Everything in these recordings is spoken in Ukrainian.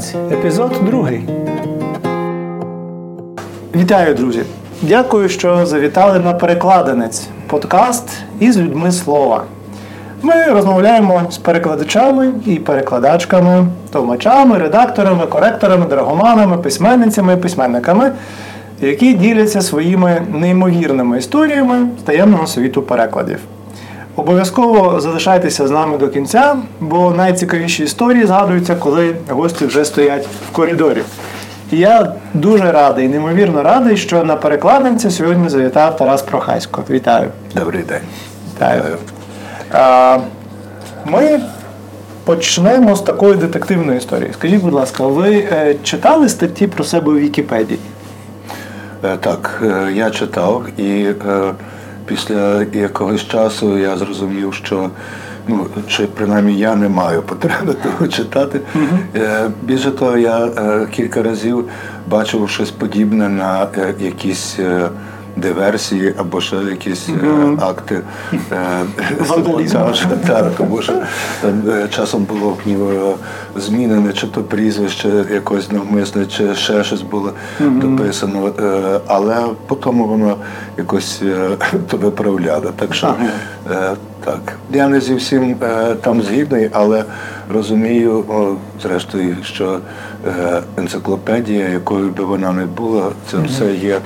Перекладанець, епізод другий. Вітаю, друзі! Дякую, що завітали на Перекладанець подкаст із людьми слова. Ми розмовляємо з перекладачами і перекладачками, толмачами, редакторами, коректорами, драгоманами, письменницями і письменниками, які діляться своїми неймовірними історіями з таємного світу перекладів. Обов'язково залишайтеся з нами до кінця, бо найцікавіші історії згадуються, коли гості вже стоять в коридорі. І я дуже радий, неймовірно радий, що на перекладинці сьогодні завітав Тарас Прохасько. Вітаю. Добрий день. Вітаю. А, Ми почнемо з такої детективної історії. Скажіть, будь ласка, ви е, читали статті про себе у Вікіпедії? Е, Так, е, я читав, і після якогось часу я зрозумів, що ну, чи принаймні я не маю потреби того читати. Е, Більше того, я е, кілька разів бачив щось подібне на е, якісь. Е, Диверсії або ще якісь е, акти е, саботажу. Так, тому що там е, часом було нього змінене чи то прізвище якось навмисне, чи ще щось було дописано. Е, Але потім воно якось е, то виправляло. Так що е, так. Я не зі всім е, там згідний, але розумію, о, зрештою, що е, енциклопедія, якою би вона не була, це все є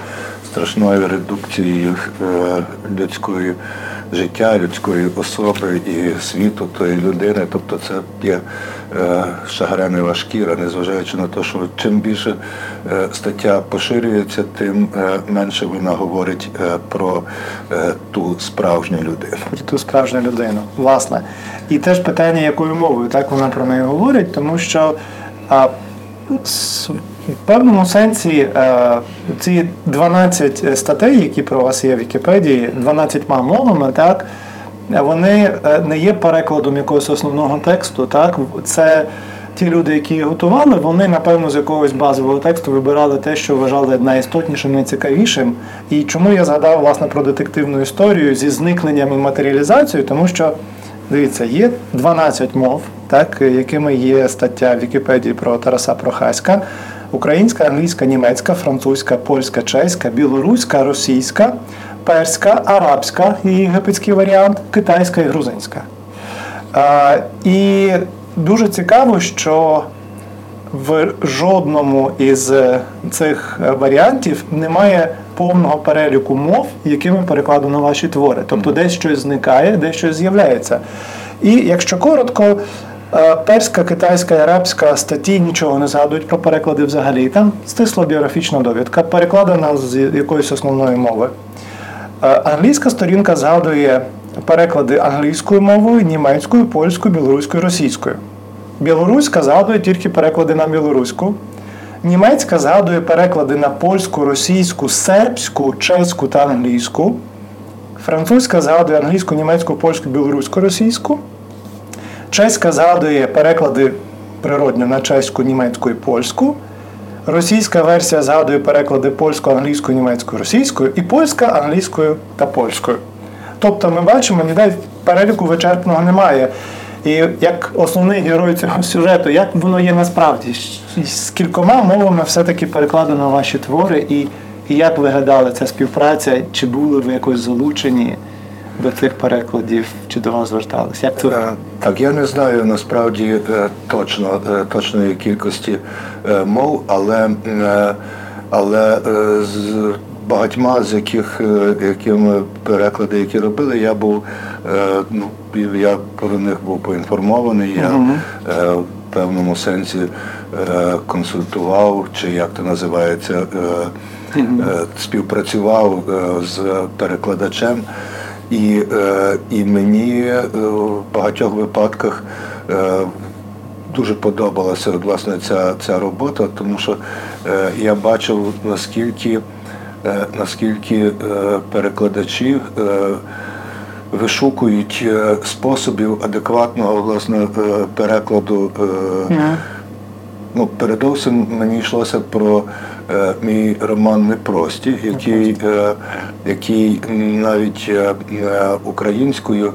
страшною редукцією е, людської життя, людської особи і світу тої людини. Тобто це є е, шагренева шкіра, незважаючи на те, що чим більше е, стаття поширюється, тим менше вона говорить про ту справжню людину. Ту справжню людину, власне. І теж питання, якою мовою так вона про неї говорить, тому що в певному сенсі е, ці 12 статей, які про вас є в Вікіпедії, 12 мовами, так, вони е, не є перекладом якогось основного тексту. Так? Це ті люди, які готували, вони, напевно, з якогось базового тексту вибирали те, що вважали найістотнішим, найцікавішим. І чому я згадав власне про детективну історію зі зникненням і матеріалізацією, тому що дивіться, є 12 мов, так, якими є стаття в Вікіпедії про Тараса Прохаська. Українська, англійська, німецька, французька, польська, чеська, білоруська, російська, перська, арабська, і єгипетський варіант, китайська і грузинська. А, і дуже цікаво, що в жодному із цих варіантів немає повного переліку мов, якими перекладено ваші твори. Тобто десь щось зникає, десь щось з'являється. І якщо коротко, перська, китайська і арабська статті нічого не згадують про переклади взагалі. Там стисла біографічна довідка, перекладена з якоїсь основної мови. Е, Англійська сторінка згадує переклади англійською мовою, німецькою, польською, білоруською, російською. Білоруська згадує тільки переклади на білоруську. Німецька згадує переклади на польську, російську, сербську, чеську та англійську. Французька згадує англійську, німецьку, польську, білоруську, російську. Чеська згадує переклади природньо на чеську, німецьку і польську. Російська версія згадує переклади польською, англійською, німецькою, російською, і польська англійською та польською. Тобто ми бачимо, ніде переліку вичерпного немає. І як основний герой цього сюжету, як воно є насправді? З кількома мовами все-таки перекладено ваші твори, і, і як виглядала ця співпраця? Чи були ви якось залучені до цих перекладів, чи до вас звертались? Як це? Е, Так, я не знаю насправді е, точно е, точної кількості мов, але, але з багатьма з яких якими переклади, які робили, я був ну, я про них був поінформований. Я е, в певному сенсі консультував, чи як це називається, співпрацював з перекладачем. І, е, і мені е, в багатьох випадках е, дуже подобалася власне ця, ця робота, тому що е, я бачив наскільки, е, наскільки е, перекладачі е, вишукують способів адекватного власне перекладу. Е, Ну, передовсім мені йшлося про мій роман Непрості, який, е, який навіть е, е, українською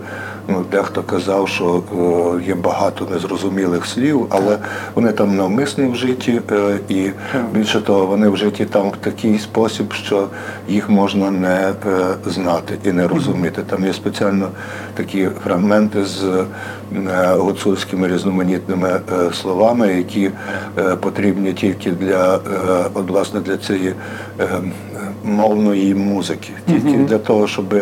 ну, дехто казав, що е, є багато незрозумілих слів, але вони там навмисні вжиті, е, і більше того, вони вжиті там в такий спосіб, що їх можна не е, знати і не розуміти. Там є спеціально такі фрагменти з гуцульськими різноманітними словами, які потрібні тільки для от, власне для цієї мовної музики, тільки для того, щоб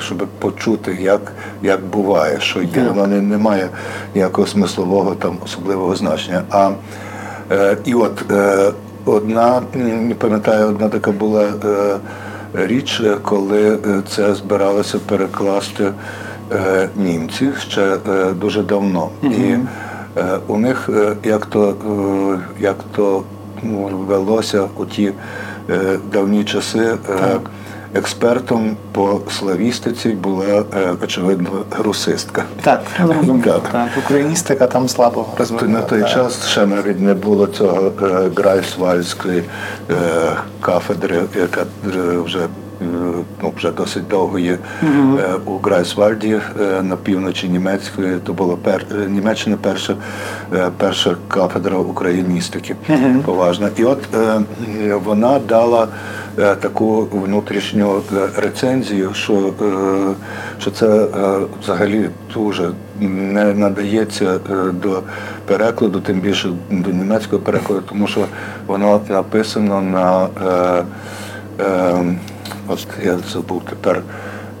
щоб почути, як, як буває, що є. Воно не, не має ніякого смислового там особливого значення. А е, і от е, одна, не пам'ятаю, одна така була е, річ, коли е, це збиралося перекласти е, німці ще е, дуже давно. І е, у них е, як то, е, як то велося у ті е, давні часи. е, Експертом по славістиці була, е, очевидно, русистка. Так, зрозуміло. Так. Так, україністика там слабо розвинула. на той так. час ще навіть не було цього Грайсвальської е, кафедри, яка е, вже, е, ну, вже досить довго є е, у Грайфсвальді е, на півночі Німецької. То була пер, е, Німеччина перша, е, перша кафедра україністики поважна. І от е, вона дала е, таку внутрішню е, рецензію, що, е, що це е, взагалі дуже не надається е, до перекладу, тим більше до німецького перекладу, тому що воно написано на е, е, от я забув тепер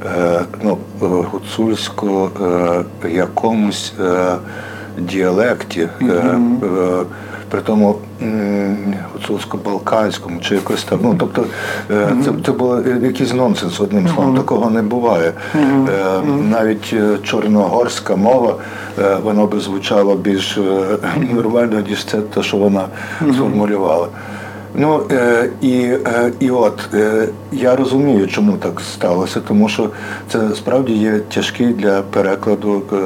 е, ну, е, гуцульсько е, якомусь діалекті. Е, при тому гуцульсько-балканському чи якось там. Ну, тобто це, це було якийсь нонсенс одним словом. Такого не буває. Навіть чорногорська мова, воно би звучало більш нормально, ніж це те, що вона сформулювала. Ну е, і, е, і от е, я розумію, чому так сталося, тому що це справді є тяжкий для перекладу е,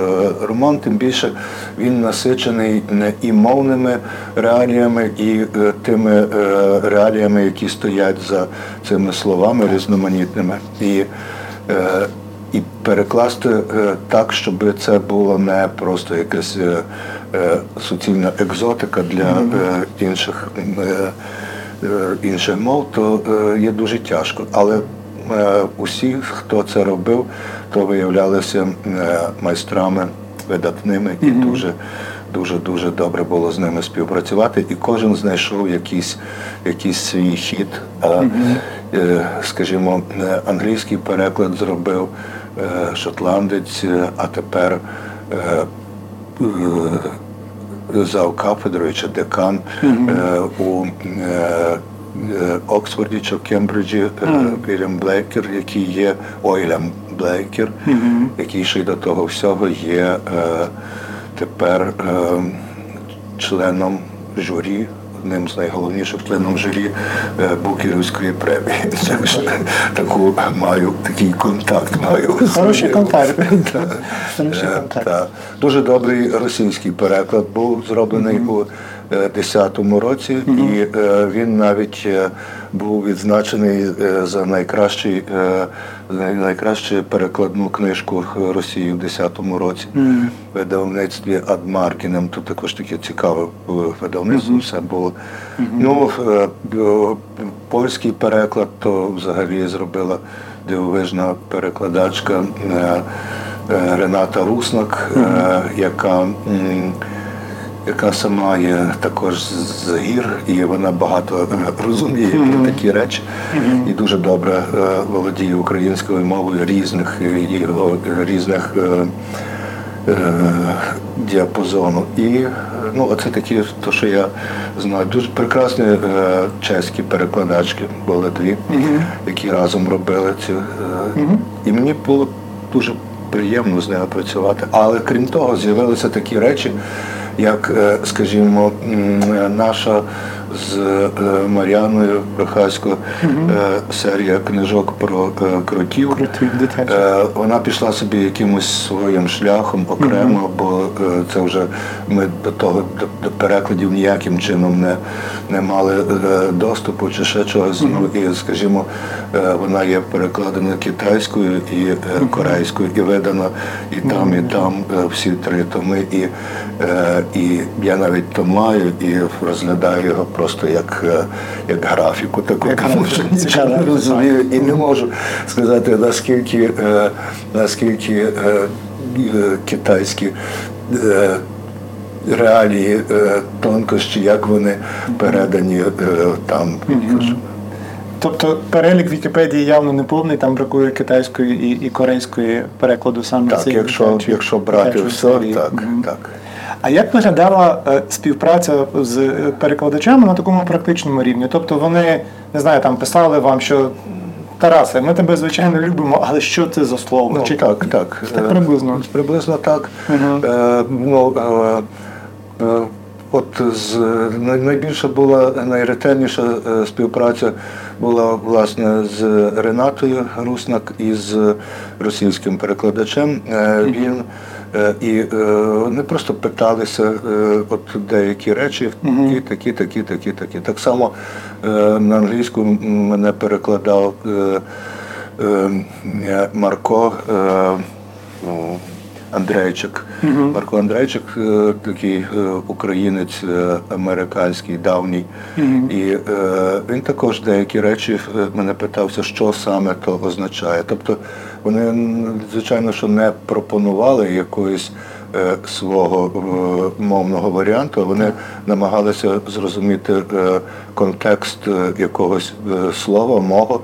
роман, тим більше він насичений не і мовними реаліями, і е, тими е, реаліями, які стоять за цими словами різноманітними. І, е, і перекласти е, так, щоб це було не просто якась суцільна екзотика для е, інших. Е, інших мов, то е, є дуже тяжко. Але е, усі, хто це робив, то виявлялися майстрами видатними і дуже. Дуже дуже добре було з ними співпрацювати, і кожен знайшов якийсь, якийсь свій хід. А, скажімо, англійський переклад зробив шотландець, а тепер зав кафедрою чи декан е, у е, е, Оксфорді чи в Кембриджі Вільям Блейкер, який є Ойлям Блейкер, який ще й до того всього є тепер членом журі. Одним з найголовніших членом журі е, Букерівської премії. Це вже Таку маю такий контакт маю. Хороший контакт. Хороший Е, контакт. Дуже добрий російський переклад був зроблений у 10-му році, і е, він навіть е, був відзначений е, за найкращий, е, найкращу перекладну книжку Росії в 10-му році в видавництві Адмаркінем. Тут також таке цікаве видавництво все було. Ну, е, е, польський переклад то взагалі зробила дивовижна перекладачка. Рената Руснак, е, яка, м, яка сама є також з гір, і вона багато е, розуміє про такі речі і дуже добре е, володіє українською мовою різних е, різних діапазону. І ну, оце такі, то, що я знаю, дуже прекрасні чеські перекладачки були дві, які разом робили ці. Е, І мені було дуже приємно з нею працювати. Але крім того, з'явилися такі речі, як, скажімо, наша з е, Мар'яною Прохасько е, серія книжок про е, кротів. Вона пішла собі якимось своїм шляхом окремо, бо це вже ми до того до перекладів ніяким чином не не мали доступу чи ще чогось. Ну і, скажімо, вона є перекладена китайською і корейською, і видана і там, і там всі три томи. І, і я навіть то маю і розглядаю його просто як е, як графіку, таку, як тому що нічого не розумію і не можу сказати, наскільки е, наскільки е, китайські реалії тонкощі, як вони передані там. Тобто перелік Вікіпедії явно не повний, там бракує китайської і і корейської перекладу саме Так, якщо якщо брати все, так, так. А як виглядала е, співпраця з е, перекладачами на такому практичному рівні? Тобто вони не знаю, там писали вам, що Тарасе, ми тебе звичайно любимо, але що це за слово? Ну, Чи... Так, так. Так е, приблизно. Приблизно так. Угу. Е, ну, е, е, От з найбільша була найретельніша співпраця була власне з Ренатою Руснак і з російським перекладачем. Він і вони просто питалися е, от деякі речі, такі, такі, такі, такі, такі. Так само е, на англійську мене перекладав Марко. Андрейчик. Марко Андрейчик, такий українець американський, давній. І він також деякі речі мене питався, що саме то означає. Тобто вони, звичайно, що не пропонували якоїсь е, свого е, мовного варіанту, вони намагалися зрозуміти е, контекст якогось слова, мого,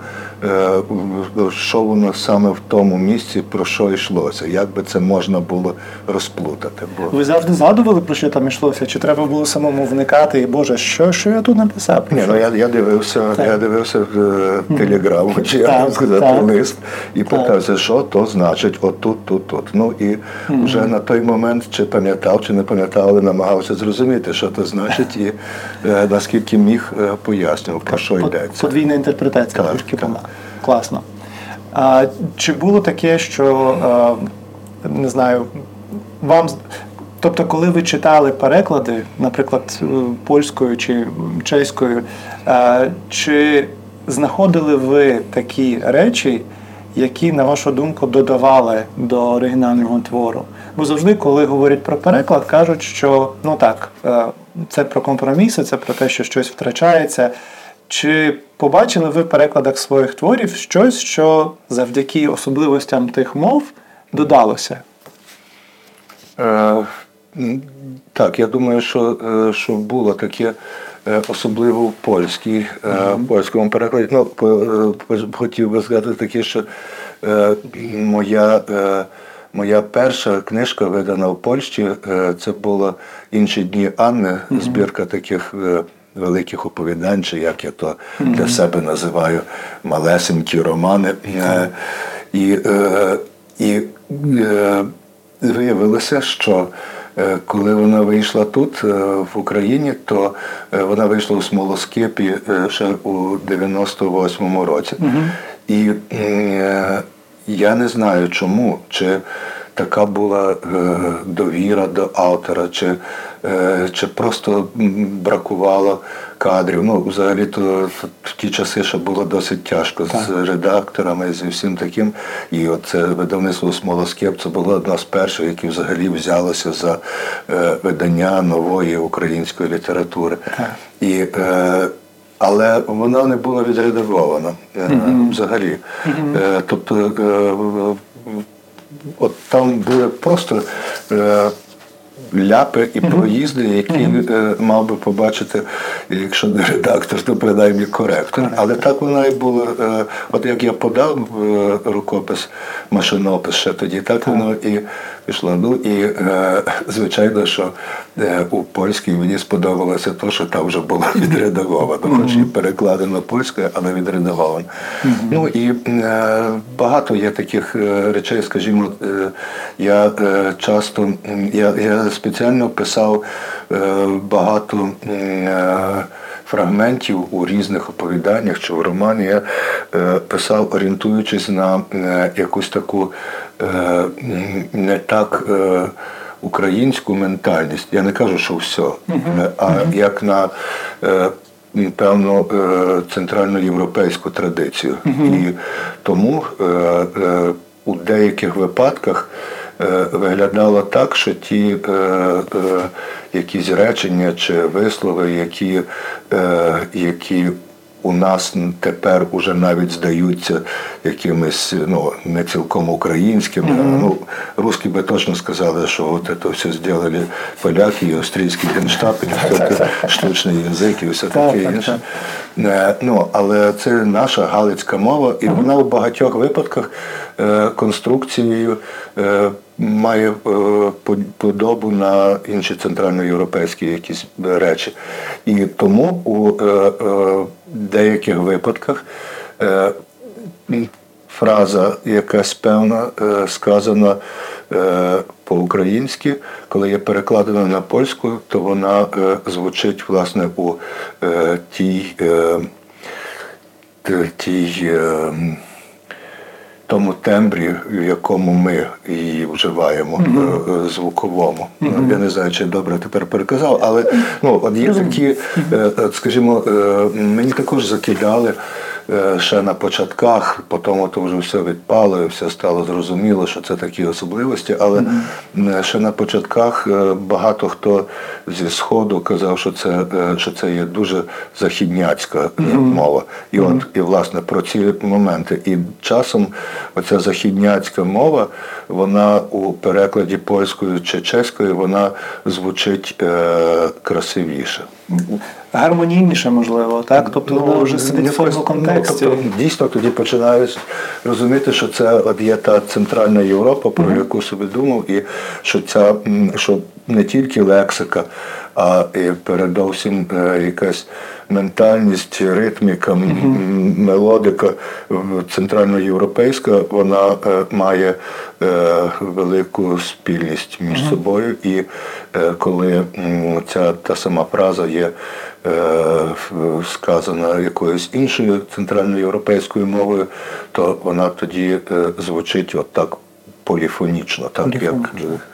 що воно саме в тому місці, про що йшлося, як би це можна було розплутати. Бо... Ви завжди згадували, про що там йшлося? Чи треба було самому вникати, і Боже, що що я тут написав? Ні, ну я я дивився, так. я дивився в телеграму, чи як сказати лист, і питався, що то значить отут, тут, тут. Ну і mm-hmm. вже на той момент чи пам'ятав, чи не пам'ятав, але намагався зрозуміти, що це значить, і е, наскільки міг е, пояснював, про що йдеться. Подвійна інтерпретація трішки була. Класно. А, Чи було таке, що а, не знаю, вам. Тобто, коли ви читали переклади, наприклад, е, польською чи чеською, чи знаходили ви такі речі, які, на вашу думку, додавали до оригінального твору? Бо завжди, коли говорять про переклад, кажуть, що ну так, е, це про компроміси, це про те, що щось втрачається. Чи побачили ви в перекладах своїх творів щось, що завдяки особливостям тих мов додалося? Е, Так, я думаю, що е, що було таке, е, особливо в польській, mm-hmm. польському перекладі. Ну, Хотів би сказати таке, що моя. Моя перша книжка видана в Польщі, це була інші дні Анни, збірка таких великих оповідань, чи як я то для себе називаю малесенькі романи. Е, і е, і е, виявилося, що коли вона вийшла тут, в Україні, то вона вийшла у Смолоскипі ще у 98-му році. І я не знаю чому, чи така була довіра до автора, чи Е, чи просто бракувало кадрів. Ну, взагалі, то в ті часи ще було досить тяжко так. з редакторами, з усім таким. І оце видавництво Смолоскеп це було одна з перших, які взагалі взялося за е, видання нової української літератури. Так. І е, але вона не була відредагована mm-hmm. взагалі. Mm-hmm. Тобто от там були просто ляпи і проїзди, які mm-hmm. мав би побачити, якщо не редактор, то принаймні коректор. Але так вона і була. Е, от як я подав е, рукопис, машинопис ще тоді, так воно і пішло. Ну і звичайно, що у польській мені сподобалося те, що там вже було відредаговано, хоч і перекладено польською, але відредаговано. Ну і багато є таких речей, скажімо, я е, часто я, я спеціально писав е, багато. Е, Фрагментів у різних оповіданнях чи в романі я е, писав, орієнтуючись на е, якусь таку е, не так е, українську ментальність. Я не кажу, що все, а як на е, певну е, центральноєвропейську традицію. І тому е, е, у деяких випадках е, виглядало так, що ті е, е, якісь речення чи вислови, які, е, які у нас тепер уже навіть здаються якимись ну, не цілком українськими. Mm-hmm. Ну, Русські би точно сказали, що от це все зробили поляки, і австрійський генштаб, і все штучний язик і все таке інше. Е, ну, Але це наша галицька мова, і вона в багатьох випадках е, конструкцією. Е, має подобу на інші центральноєвропейські якісь речі. І тому у деяких випадках е, фраза якась певна е, сказана е, по-українськи, коли є перекладена на польську, то вона звучить власне у тій тій тому тембрі, в якому ми її вживаємо mm-hmm. звуковому. Mm-hmm. Я не знаю, чи добре тепер переказав, але ну, от є такі, скажімо, мені також закидали. Е, ще на початках, потім то вже все відпало, і все стало зрозуміло, що це такі особливості. Але mm-hmm. ще на початках е, багато хто зі Сходу казав, що це що це є дуже західняцька mm-hmm. мова. І от, і власне про ці моменти. І часом оця західняцька мова, вона у перекладі польською чи чеською, вона звучить е, красивіше гармонійніше, можливо, так? Тобто ну, вже сидить в своєму контексті. Ну, тобто, дійсно тоді починаєш розуміти, що це є та центральна Європа, про mm-hmm. яку собі думав, і що ця що не тільки лексика, а і передовсім е, якась ментальність, ритміка, мелодика центральноєвропейська, вона е, має е, велику спільність між собою. І коли ця та сама фраза є сказана якоюсь іншою центральноєвропейською мовою, то вона тоді звучить отак поліфонічно, так Поліфон. як.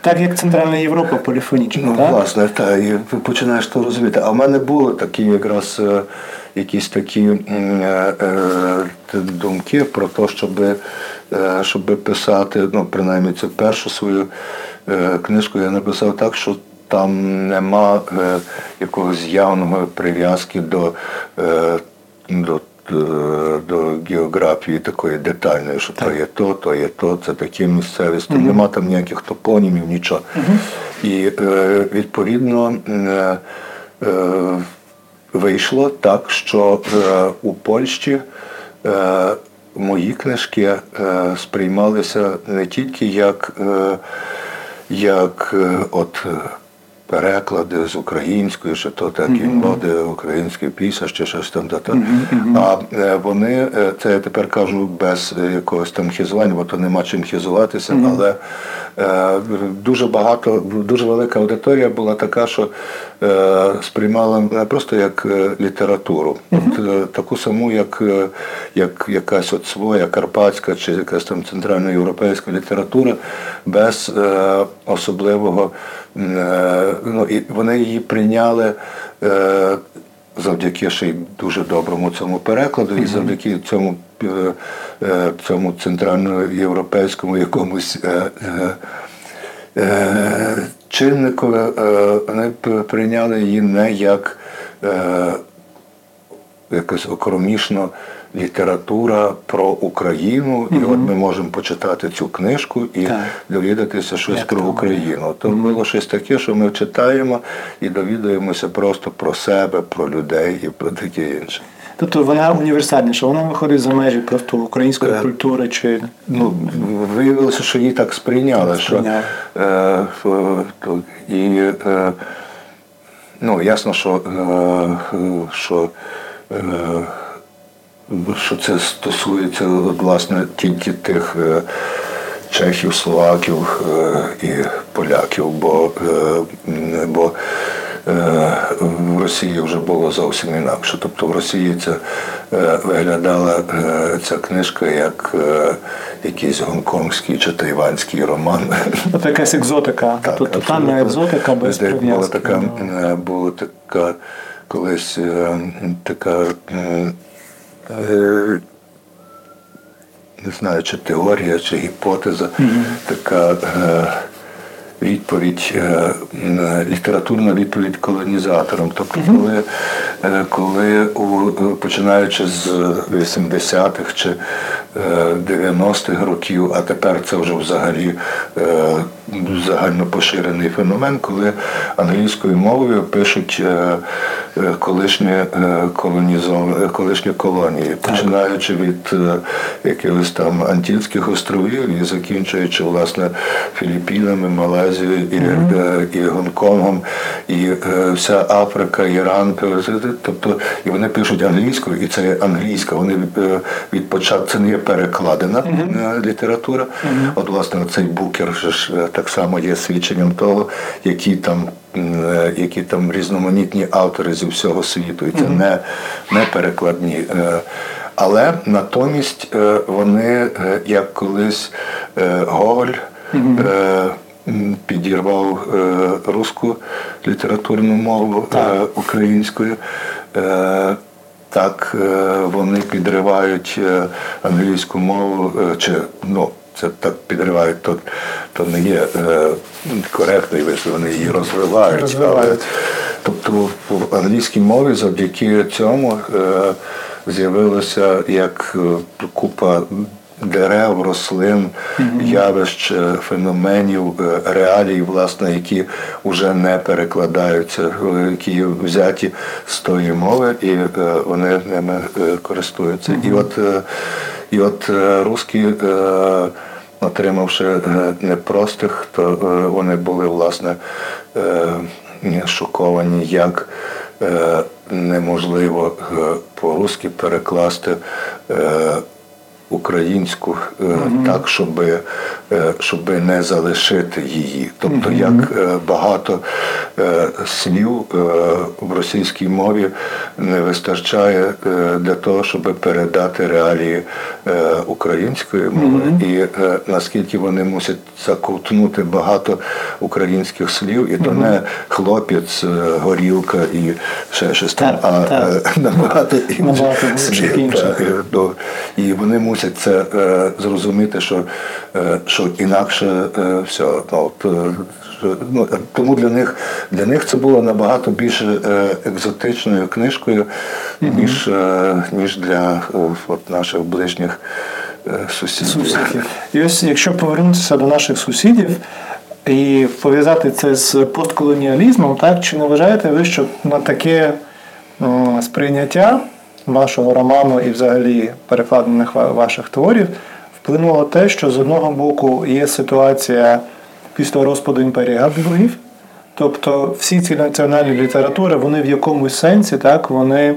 Так як Центральна Європа поліфонічна. Ну, так? Власне, так, і починаєш то розуміти. А в мене були такі якраз е, якісь такі е, е, думки про те, щоб щоб писати, ну, принаймні цю першу свою книжку я написав так, що там нема якогось явного прив'язки до, до до географії такої детальної, що так. то є то, то є то, це таке місцевість, угу. нема там ніяких топонімів, нічого. Угу. І е, відповідно е, е, вийшло так, що у Польщі мої книжки сприймалися не тільки як як от переклади з української, що то такі моди українські пісня, чи щось там. Та, А е, вони, е, це я тепер кажу без якогось там хізування, бо то нема чим хізуватися, але е, дуже багато, дуже велика аудиторія була така, що сприймала не просто як літературу, от, таку саму, як як якась от своя карпатська чи якась там центральноєвропейська література без особливого ну, і вони її прийняли е, завдяки ще й дуже доброму цьому перекладу, і завдяки цьому е, е, цьому центральноєвропейському якомусь чиннику, вони прийняли її не як якось окромішно література про Україну, і от ми можемо почитати цю книжку і так. довідатися щось Як про Україну. То було щось таке, що ми читаємо і довідуємося просто про себе, про людей і про таке інше. Тобто вона універсальніша, вона виходить за межі просто української е, культури чи ну виявилося, що її так сприйняли. Що, е, то, і е, ну ясно, що, е, що е, що це стосується власне тільки тих е, чехів, словаків і поляків, бо, бо в Росії вже було зовсім інакше. Тобто в Росії це виглядала ця книжка як якийсь гонконгський чи тайванський роман. Це якась екзотика, так, тобто тотальна екзотика без прив'язки. Була така, була така колись така не знаю, чи теорія, чи гіпотеза, mm-hmm. така відповідь, літературна відповідь колонізаторам. Тобто, коли коли у починаючи з 80-х чи 90-х років, а тепер це вже взагалі загально поширений феномен, коли англійською мовою пишуть колишні колонізовані колишні колонії, починаючи від якихось там Антильських островів і закінчуючи власне Філіппінами, Малайзією і, mm-hmm. і Гонконгом, і вся Африка, Іран, тобто і вони пишуть англійською, і це англійська. Вони від початку це не є перекладена mm-hmm. література. Mm-hmm. От власне цей букер ж так само є свідченням того, які там які там різноманітні автори зі всього світу, і це mm-hmm. не, не перекладні. Але натомість вони, як колись Гоголь, підірвав русську літературну мову так. українською. Так вони підривають англійську мову, чи ну це так підривають, то то не є е, коректний вислів, вони її розвивають. розвивають. Тобто в англійській мові завдяки цьому е, з'явилося як е, купа дерев, рослин, явищ, е, феноменів, е, реалій, власне, які вже не перекладаються, які взяті з тої мови, і вони ними користуються. І от і от русські отримавши е, непростих, то е, вони були власне е, шоковані, як неможливо по-русски перекласти українську mm-hmm. так, щоб е, щоб не залишити її. Тобто, mm-hmm. як е, багато слів в російській мові не вистачає для того, щоб передати реалії української мови, mm-hmm. і наскільки вони мусять заковтнути багато українських слів, і то не хлопець, горілка і ще щось там, а набагато інших слів. І вони мусять мусять це е, зрозуміти, що е, що інакше е, все. Ну, ну, Тому для них для них це було набагато більш е, екзотичною книжкою, ніж е, ніж для от, наших ближніх е, сусідів. сусідів. І ось якщо повернутися до наших сусідів. І пов'язати це з постколоніалізмом, так чи не вважаєте ви, що на таке сприйняття вашого роману і взагалі перекладених ваших творів вплинуло те, що з одного боку є ситуація після розпаду імперії Габсбургів, тобто всі ці національні літератури, вони в якомусь сенсі так, вони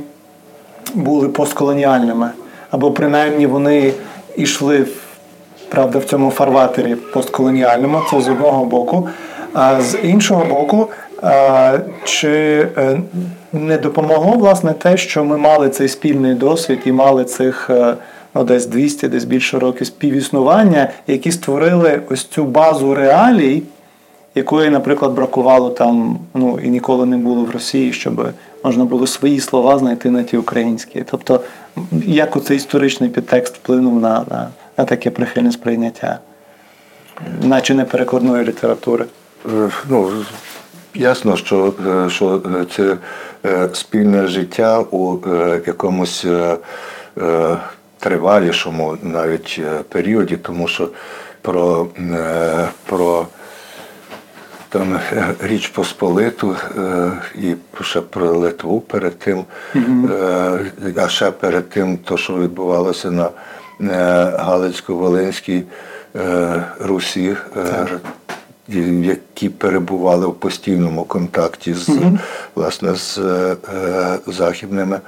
були постколоніальними, або принаймні вони йшли правда, в цьому фарватері постколоніальному, це з одного боку. А з іншого боку, чи е, не допомогло власне те, що ми мали цей спільний досвід і мали цих е, ну, десь 200, десь більше років співіснування, які створили ось цю базу реалій, якої, наприклад, бракувало там, ну і ніколи не було в Росії, щоб можна було свої слова знайти на ті українські. Тобто, як оцей історичний підтекст вплинув на, на, на таке прихильне сприйняття, наче не перекладної літератури. Е, ну, Ясно, що е, що е, це е, спільне життя у якомусь тривалішому навіть періоді, тому що про про там Річ Посполиту і ще про Литву перед тим, а ще перед тим, то, що відбувалося на Галицько-Волинській Русі. Так які перебували в постійному контакті з власне з е, західними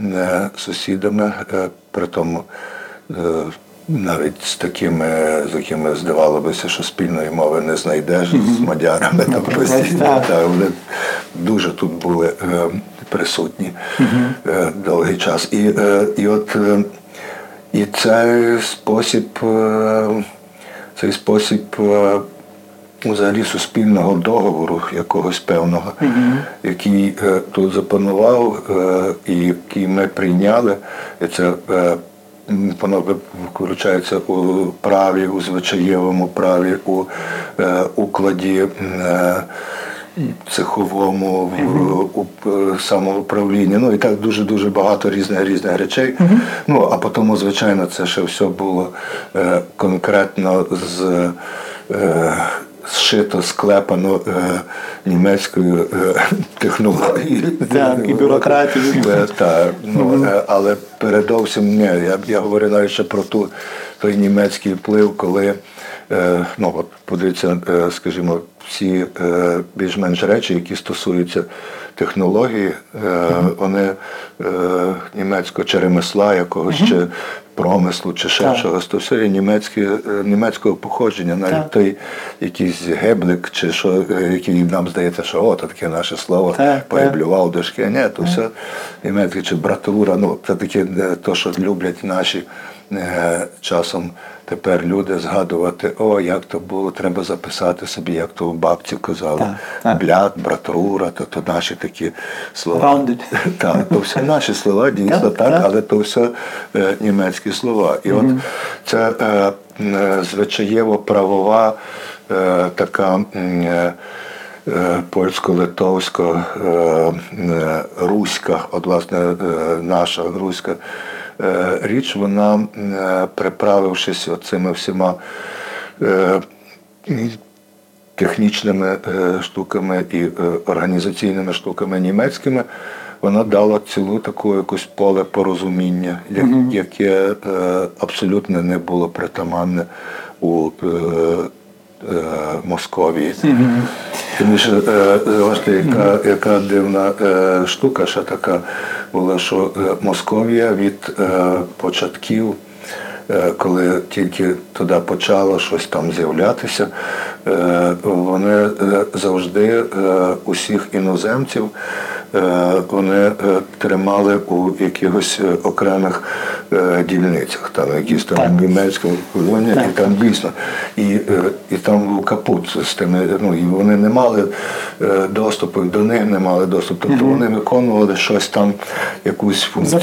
е, сусідами, е, при тому навіть з такими, з якими здавалося, що спільної мови не знайдеш з мадярами там постійно. Та, вони дуже тут були е, присутні е, довгий час. І е, і от е, і цей спосіб, цей спосіб взагалі суспільного договору якогось певного, який е, тут запанував, е, і який ми прийняли, і це е, воно виключається у праві, у звичаєвому праві, у е, укладі. Е, Цеховому в у, самоуправлінні, ну і так дуже-дуже багато різних різних речей. Uh-huh. Ну а потім, звичайно, це ще все було е, конкретно з е, зшито, склепано е, німецькою е, технологією. Так, і бюрократією. Е, так, ну, але передовсім ні. Я я говорю навіть ще про ту, той німецький вплив, коли е, ну, от, подивіться, е, скажімо, всі е, більш-менш речі, які стосуються технології, е, вони е, німецького чи ремесла, якогось чи промислу, чи ще так. чогось, то все є німецьке, німецького походження, навіть так. той якийсь геблик, чи що, який нам здається, що о, то таке наше слово поеблював дошки. Ні, то все німецьке чи братура, ну це таке, то, що люблять наші часом тепер люди згадувати, о, як то було, треба записати собі, як то у бабці казали. Так, так. Блят, братура, то то наші такі слова. Так, то все наші слова, дійсно так, так, але то все е, німецькі слова. І от це е, е, звичаєво-правова е, така. Е, Польсько-литовсько-руська, от власне наша руська Е, річ, вона, е, приправившись оцими всіма е, технічними штуками і організаційними штуками німецькими, вона дала цілу таку якусь поле порозуміння, яке абсолютно не було притаманне у Московії. Тому що яка, яка дивна штука, ще така була, що е, Московія від е, початків, е, коли тільки туди почало щось там з'являтися, вони завжди усіх іноземців. Вони тримали у якихось окремих дільницях, там якісь там німецькі колонії, і там дійсно. І і там був капут з тими, ну і вони не мали доступу, до них не мали доступу. Тобто вони виконували щось там, якусь функцію.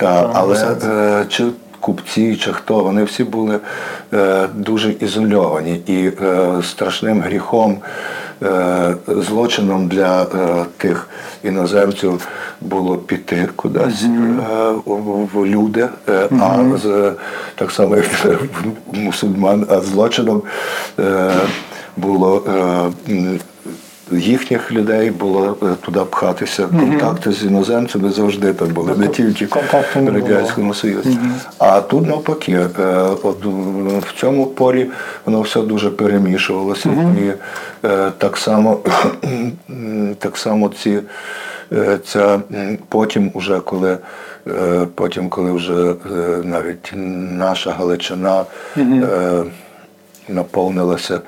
Так, але чи купці, чи хто, вони всі були дуже ізольовані і страшним гріхом. Злочином для е, тих іноземців було піти кудись е, в люди, е, а з так само як мусульман, а злочином було їхніх людей було е, туди пхатися. Контакти з іноземцями завжди там були, не тільки в Радянському Союзі. А тут навпаки, е, от в цьому полі воно все дуже перемішувалося. І е, так само так само ці ця потім, уже коли потім, коли вже навіть наша Галичина наповнилася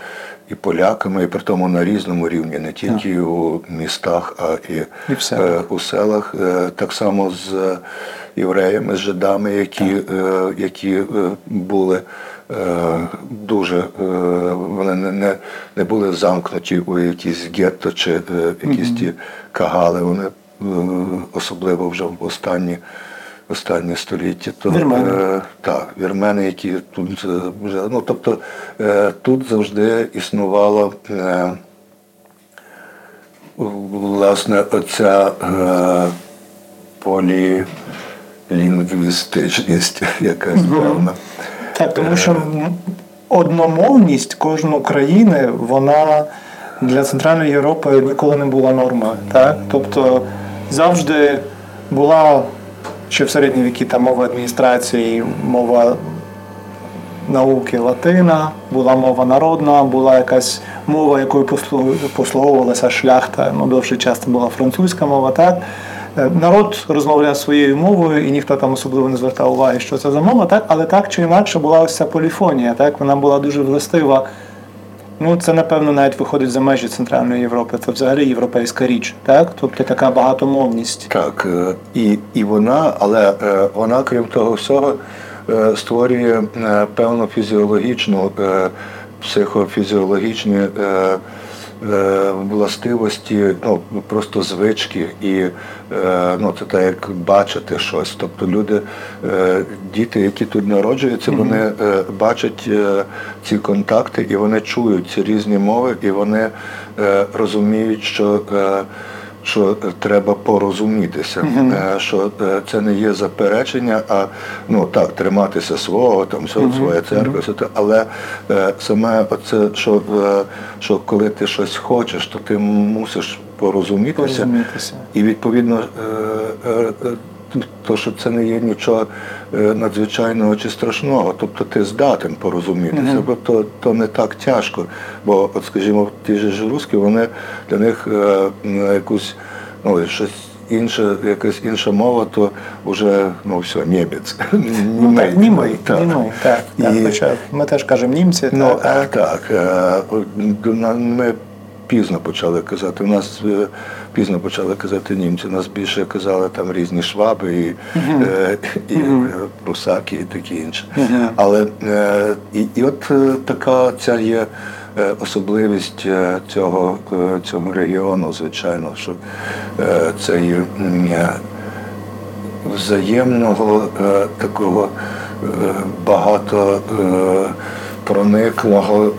і поляками, і при тому на різному рівні, не тільки yeah. у містах, а і, і в селах. Е, у селах. Е, так само з євреями, з жидами, які, які були. Дуже вони не не були замкнуті у якісь гетто чи якісь ті кагали. Вони особливо вже в останні останнє століття, то вірмени. Е, так, вірмени, які тут е, вже ну тобто е, тут завжди існувала е, власне оця е, полілінгвістичність якась певна. Так, тому що одномовність кожної країни, вона для Центральної Європи ніколи не була нормою. Так? Тобто завжди була що в середні віки там мова адміністрації, мова науки латина, була мова народна, була якась мова, якою послуговувалася шляхта. Ну, довший час це була французька мова, так? е, народ розмовляв своєю мовою, і ніхто там особливо не звертав уваги, що це за мова, так? але так чи інакше була ось ця поліфонія, так? вона була дуже властива. Ну, це, напевно, навіть виходить за межі Центральної Європи. Це взагалі європейська річ, так? Тобто така багатомовність. Так, е, і і вона, але е, вона, крім того всього, е, створює певну фізіологічну, психофізіологічні властивості, ну просто звички, і ну це так як бачити щось. Тобто люди, діти, які тут народжуються, вони бачать ці контакти і вони чують ці різні мови, і вони розуміють, що що треба порозумітися, mm-hmm. що е, це не є заперечення, а ну так, триматися свого, там mm-hmm. своя церква, mm-hmm. але е, саме оце, що що коли ти щось хочеш, то ти мусиш порозумітися, порозумітися. і відповідно то, що це не є нічого надзвичайного чи страшного, тобто ти здатен порозумітися, mm-hmm. бо то, то не так тяжко. Бо, от, скажімо, ті ж русські, вони для них якусь ну, щось інше, якась інша мова, то вже ну все, німець. Ну, так, так. Німий, так, так. І... Хоча ми теж кажемо німці. Ну, так, так. Ми пізно почали казати. У нас е, пізно почали казати німці. У нас більше казали там різні шваби і uh-huh. і uh-huh. прусаки і такі інше. Uh-huh. Але і, і от така ця є. Особливість цього цього регіону, звичайно, що це є взаємного такого багато прониклого е,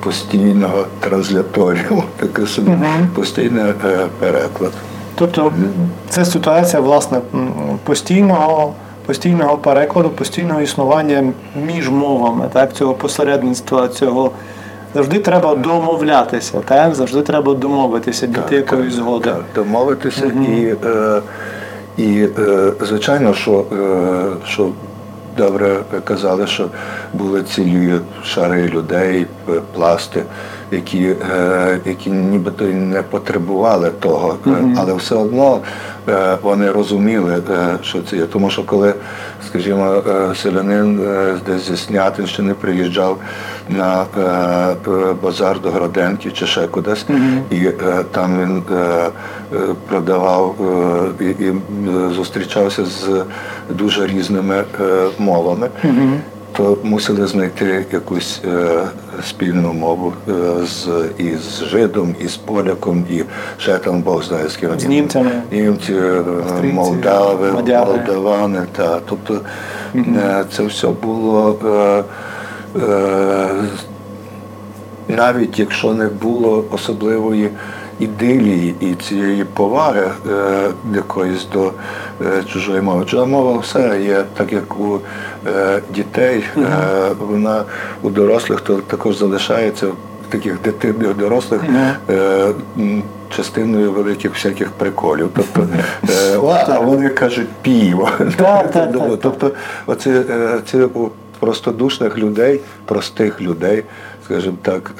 постійного трансляторію, таке собі угу. постійний е, переклад. Тобто це ситуація власне постійного постійного перекладу, постійного існування між мовами, так, цього посередництва, цього. Завжди треба домовлятися, так? завжди треба домовитися, дійти якоїсь згоди. Так, Домовитися угу. і, е, і звичайно, що, що добре казали, що були цілі шари людей, пласти, які е, які нібито не потребували того, mm-hmm. але все одно е, вони розуміли, що це є. Тому що коли, скажімо, селянин десь зі Снятинщини приїжджав на базар до Гроденки чи ще кудись, і там він продавав і зустрічався з дуже різними мовами. То мусили знайти якусь е, спільну мову е, з із жидом, і з поляком, і ще там Бог знає з ким. З німцями. Німці, е, Молдави, Мадяри. Молдавани. Та. Тобто mm-hmm. це все було. Е, е, навіть якщо не було особливої ідилії і цієї поваги е, якоїсь до чужої мови. Чужа мова все є, так як у е, дітей, е, вона у дорослих то також залишається таких дитинних дорослих. Е, Частиною великих всяких приколів. Тобто, е, а вони кажуть піво. Тобто, оце це у простодушних людей, простих людей, скажімо так.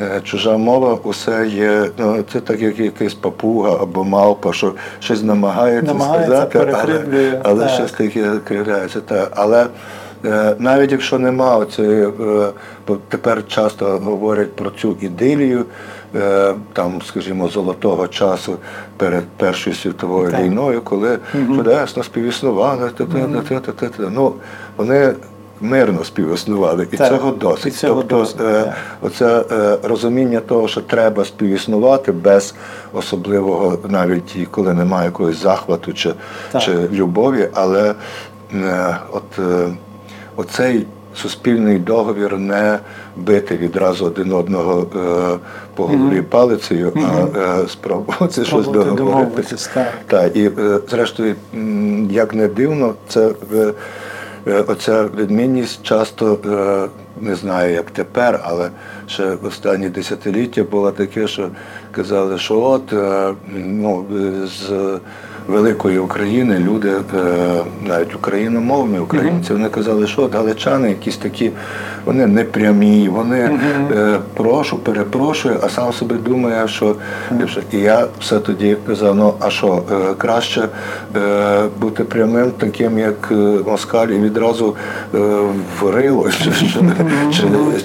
Е, чужа мова усе є, ну це так як якийсь папуга або мавпа, що щось намагається, намагається сказати, але але щось таке кривляється. Так. Але е, навіть якщо нема цієї, е, бо тепер часто говорять про цю ідилію, там, скажімо, золотого часу перед Першою світовою війною, коли чудесно співіснували, ну вони мирно співіснували, і так, цього досить. І цього тобто, досить, е, оце е, розуміння того, що треба співіснувати без особливого, навіть коли немає якогось захвату чи чи любові, але е, от е, оцей суспільний договір не бити відразу один одного е, по голові mm-hmm. палицею, mm-hmm. а е, спробувати щось договоритися. Так. Так, і е, зрештою, як не дивно, це. Е, оця відмінність часто е, не знаю, як тепер, але ще в останні десятиліття було таке, що казали, що от е, ну, з великої України люди, е, навіть україномовні українці, вони казали, що галичани якісь такі, вони не прямі, вони е, прошу, перепрошую, а сам собі думає, що і я все тоді казав, ну а що, е, краще бути прямим, таким, як москаль, і відразу в рило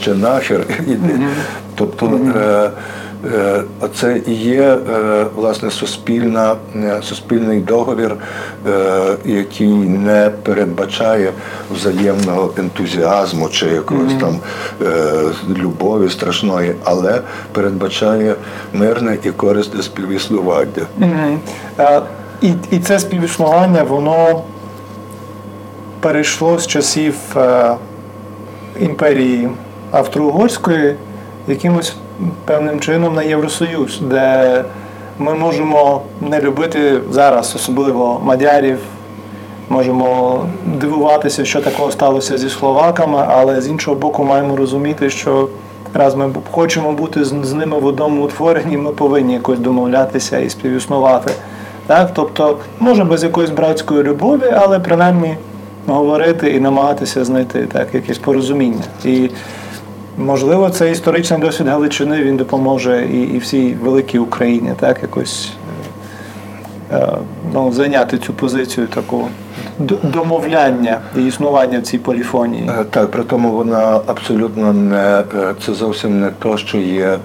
чи, нахер. Тобто е, е, оце і є е, власне суспільна, е, суспільний договір, який не передбачає взаємного ентузіазму чи якогось там е, любові страшної, але передбачає мирне і корисне співіснування. Е, І, і це співіснування, воно перейшло з часів е, імперії Австро-Угорської якимось певним чином на Євросоюз, де ми можемо не любити зараз, особливо мадярів, можемо дивуватися, що такого сталося зі словаками, але з іншого боку маємо розуміти, що раз ми хочемо бути з, ними в одному утворенні, ми повинні якось домовлятися і співіснувати. Так? Тобто, може без якоїсь братської любові, але принаймні говорити і намагатися знайти так, якесь порозуміння. І можливо, цей історичний досвід Галичини він допоможе і, і всій великій Україні, так, якось е, е, ну, зайняти цю позицію такого домовляння і існування в цій поліфонії. Е, Так, при тому вона абсолютно не це зовсім не то, що є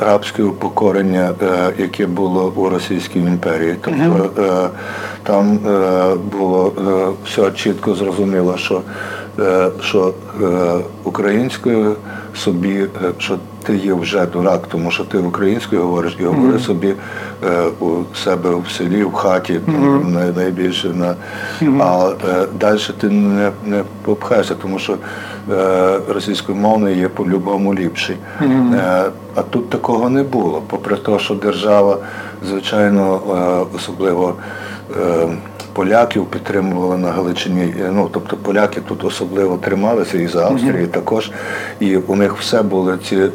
рабське упокорення, яке було у Російській імперії. Тобто там було все чітко зрозуміло, що, що е, українською собі, е, що ти є вже дурак, тому що ти українською говориш і говори собі е, у себе в селі, в хаті, там, найбільше на а е, далі ти не, не попхаєшся, тому що е, російськомовний є по-любому ліпший. Е, а тут такого не було. Попри те, що держава, звичайно, е, особливо. Поляків підтримували на Галичині. Е, Ну тобто поляки тут особливо трималися і за Австрії також. І у них все були ці е,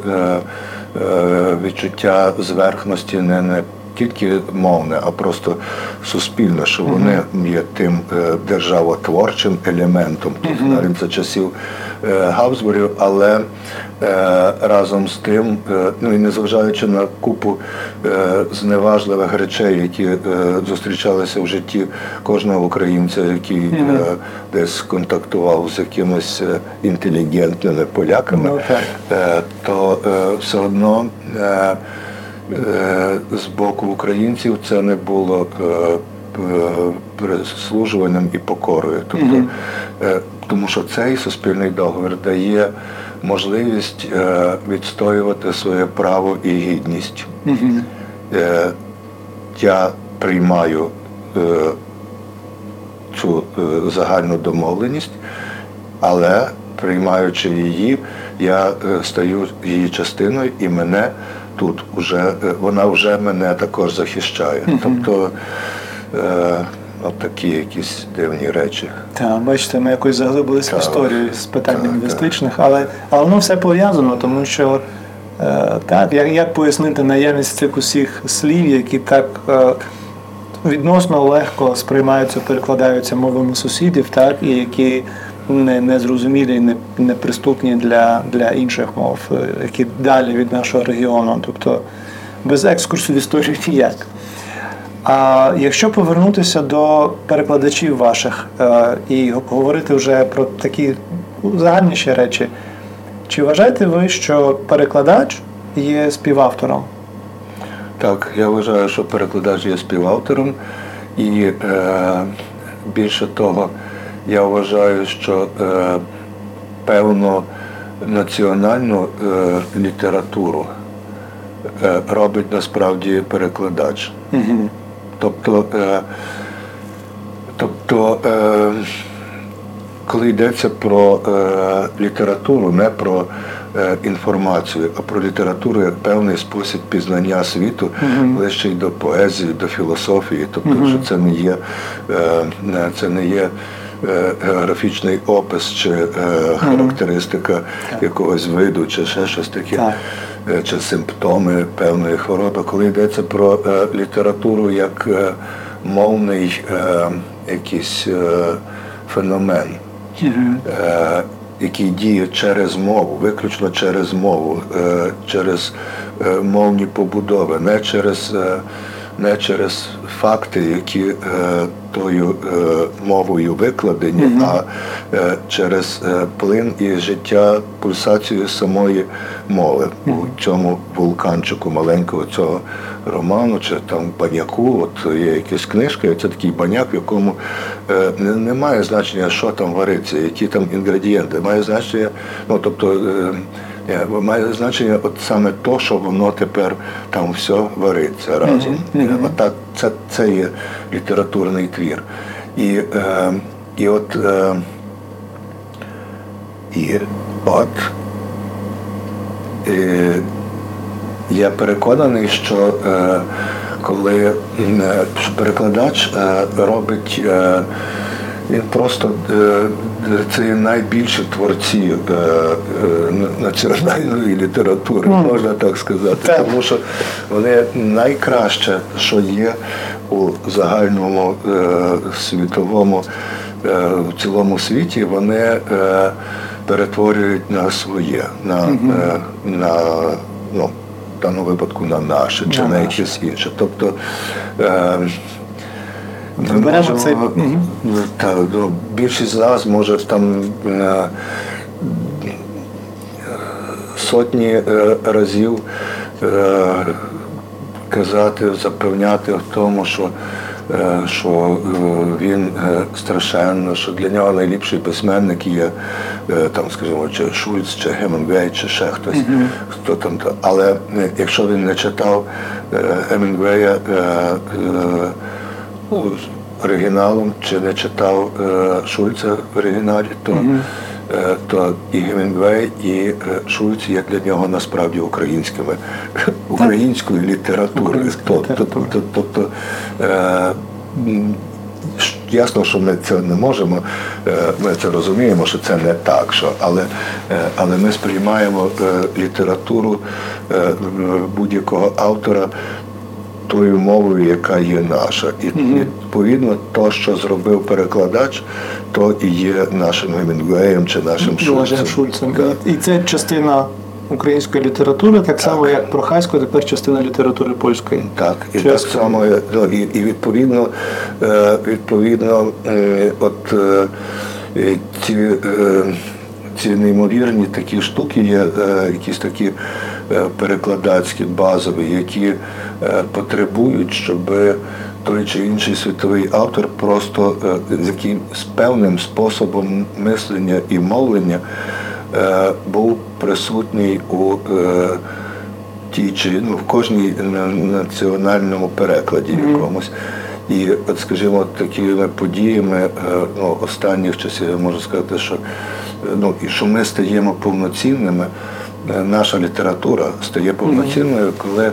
е, відчуття зверхності не, не тільки мовне, а просто суспільне, що вони є тим е, державотворчим елементом навіть за часів е, Габсбургів, але е, разом з тим, е, ну і незважаючи на купу е, зневажливих речей, які е, зустрічалися в житті кожного українця, який е, десь контактував з якимись е, інтелігентними поляками, Ну, е, то е, все одно. Е, з боку українців це не було е, прислужуванням і покорою. Тобто, е, тому що цей суспільний договір дає можливість відстоювати своє право і гідність. Я приймаю цю загальну домовленість, але приймаючи її, я стаю її частиною і мене тут вже е, вона вже мене також захищає. Тобто е, от такі якісь дивні речі. Так, бачите, ми якось заглибилися в історію з питань лінгвістичних, але, але воно все пов'язано, тому що е, так, як, як пояснити наявність цих усіх слів, які так е, відносно легко сприймаються, перекладаються мовами сусідів, так, і які не, не зрозумілі і не, неприступні для, для інших мов, е, які далі від нашого регіону. Тобто без екскурсу в історію ніяк. А якщо повернутися до перекладачів ваших е, і говорити вже про такі загальніші речі, чи вважаєте ви, що перекладач є співавтором? Так, я вважаю, що перекладач є співавтором, і е, більше того, я вважаю, що е, певну національну е, літературу е, робить насправді перекладач. Тобто, е, тобто е, коли йдеться про е, літературу, не про е, інформацію, а про літературу як певний спосіб пізнання світу, ближче й до поезії, до філософії, тобто, що це не є, е, це не є. Е, Географічний опис чи е, характеристика якогось виду, чи ще щось таке. Чи симптоми певної хвороби, коли йдеться про літературу як мовний якийсь феномен. Який діє через мову, виключно через мову, через мовні побудови, не через не через факти, які е, тою е, мовою викладені, mm -hmm. а е, через е, плин і життя пульсацію самої мови mm -hmm. у цьому вулканчику маленького цього роману, чи там баняку. От є якась книжка, і це такий баняк, в якому е, не, не має значення, що там вариться, які там інгредієнти. Має значення, ну тобто. Е, Е, має значення от саме то, що воно тепер там все вариться разом. Mm-hmm. От це це є літературний твір. І е, і от е, і от е, я переконаний, що е, коли е, перекладач е, робить він просто е, це найбільші творці е, е, національної літератури, можна так сказати. Тому що вони найкраще, що є у загальному світовому в цілому світі, вони перетворюють на своє, на, на ну, в даному випадку на наше чи на якесь інше. Тобто можемо, цей... та, ну, Більшість з нас може там е, сотні е, разів е, казати, запевняти в тому, що що він страшенно, що для нього найліпший письменник є там, скажімо, чи Шульц, чи Гемінгвей, чи ще хтось, mm-hmm. хто там. Але якщо він не читав Гемінгвея, ну, оригіналом чи не читав е, Шульца в оригіналі, то mm -hmm. то і Гемінгвей, і е, Шульц є для нього насправді українськими українською літературою. Тобто, тобто Ясно, що ми це не можемо, ми це розуміємо, що це не так, що, але але ми сприймаємо літературу будь-якого автора тою мовою, яка є наша. І відповідно, то, що зробив перекладач, то і є нашим Гемінгвеєм чи нашим Шульцем. Шульцем. І це частина української літератури, так, так само, як Прохасько, тепер частина літератури польської. Так, і так само ну, і, і відповідно, е, відповідно, е, от е, ці. Ці неймовірні такі штуки є, якісь такі перекладацькі, базові, які потребують, щоб той чи інший світовий автор просто з яким з певним способом мислення і мовлення був присутній у тій чи ну, в кожній національному перекладі якомусь. І от, скажімо, такими подіями ну, останніх часів я можу сказати, що ну, і що ми стаємо повноцінними. Е, наша література стає повноцінною, коли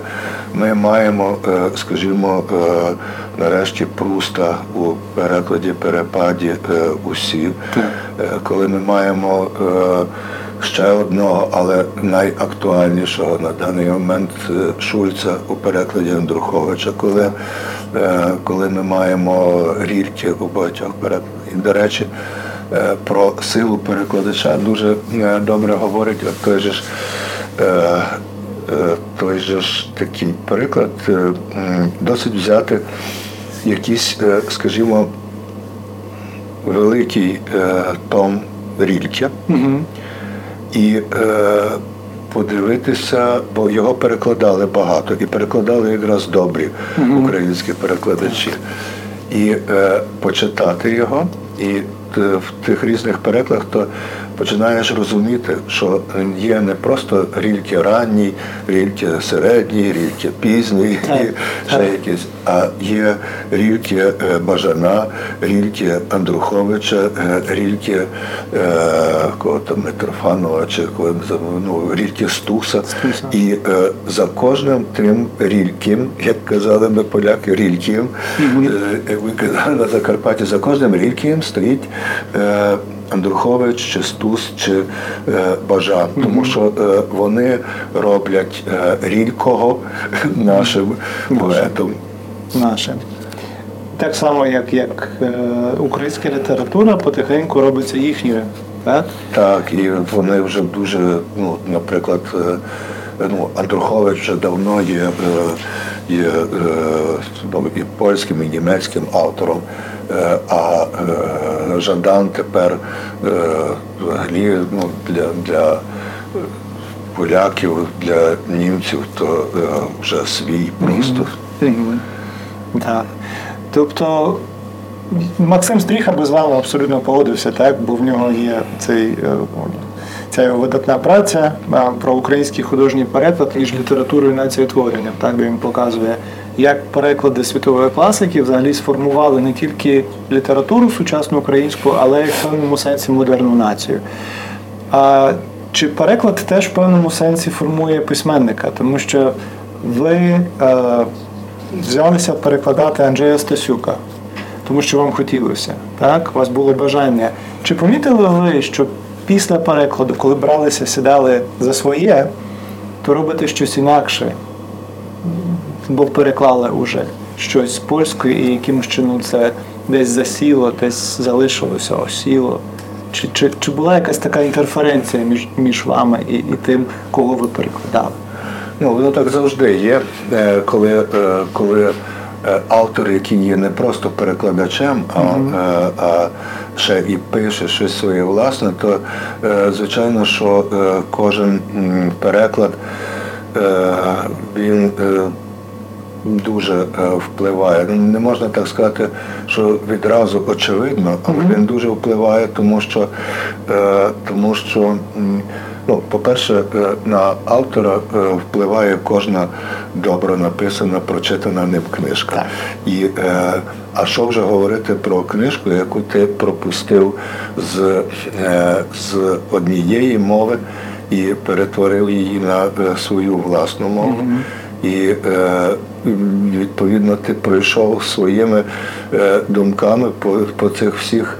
ми маємо, е, скажімо, е, нарешті пруста у перекладі, перепаді усіх, коли ми маємо ще одного, але найактуальнішого на даний момент Шульца у перекладі Андруховича, коли коли ми маємо рільки у багатьох перекладах. І, до речі, про силу перекладача дуже е, добре говорить той же ж е, той же ж такий приклад, досить взяти якийсь, скажімо, великий том Рільке угу. і подивитися, бо його перекладали багато, і перекладали якраз добрі угу. українські перекладачі. І е, почитати його, і в тих різних перекладах, то починаєш розуміти, що є не просто рільки ранній, рільки середній, рільки пізній, ще якісь, а є рільки е, Бажана, рільки Андруховича, е, рільки е, кого там Митрофанова чи ну, рільки Стуса. Стуса. І за кожним тим рільким, як казали ми поляки, рільким, як ви казали на Закарпатті, за кожним рільким стоїть Андрухович, чи Стус, чи Бажан, тому що вони роблять рілького нашим поетом. Нашим. Так само, як як е, українська література потихеньку робиться їхньою. Так, Так, і вони вже дуже, ну, наприклад, е, ну, Андрухович вже давно є, е, є е, ну, і польським, і німецьким автором, е, а Жандан тепер е, взагалі ну, для, для поляків, для німців, то е, вже свій просто. Так. Тобто Максим Стріха би з вами абсолютно погодився, так, бо в нього є цей, е, ця його видатна праця про український художній переклад між літературою і націєтворенням, так, де він показує, як переклади світової класики взагалі сформували не тільки літературу сучасну українську, але й в певному сенсі модерну націю. А чи переклад теж в певному сенсі формує письменника, тому що ви е, взялися перекладати Анджея Стасюка, тому що вам хотілося, так? У вас було бажання. Чи помітили ви, що після перекладу, коли бралися, сідали за своє, то робите щось інакше? Бо переклали вже щось з польської і якимось чином це десь засіло, десь залишилося, осіло. Чи чи, чи була якась така інтерференція між між вами і, і тим, кого ви перекладали? Ну, воно так завжди є, е, коли е, коли е, автор, який є не просто перекладачем, а, mm-hmm. а ще і пише щось своє власне, то звичайно, що кожен переклад він дуже впливає. Ну, не можна так сказати, що відразу очевидно, але він дуже впливає, тому що тому що. Ну, по-перше, е, на автора е, впливає кожна добре написана, прочитана ним книжка. Так. І, е, А що вже говорити про книжку, яку ти пропустив з, з однієї мови і перетворив її на свою власну мову. Mm-hmm. І відповідно ти пройшов своїми думками по по цих всіх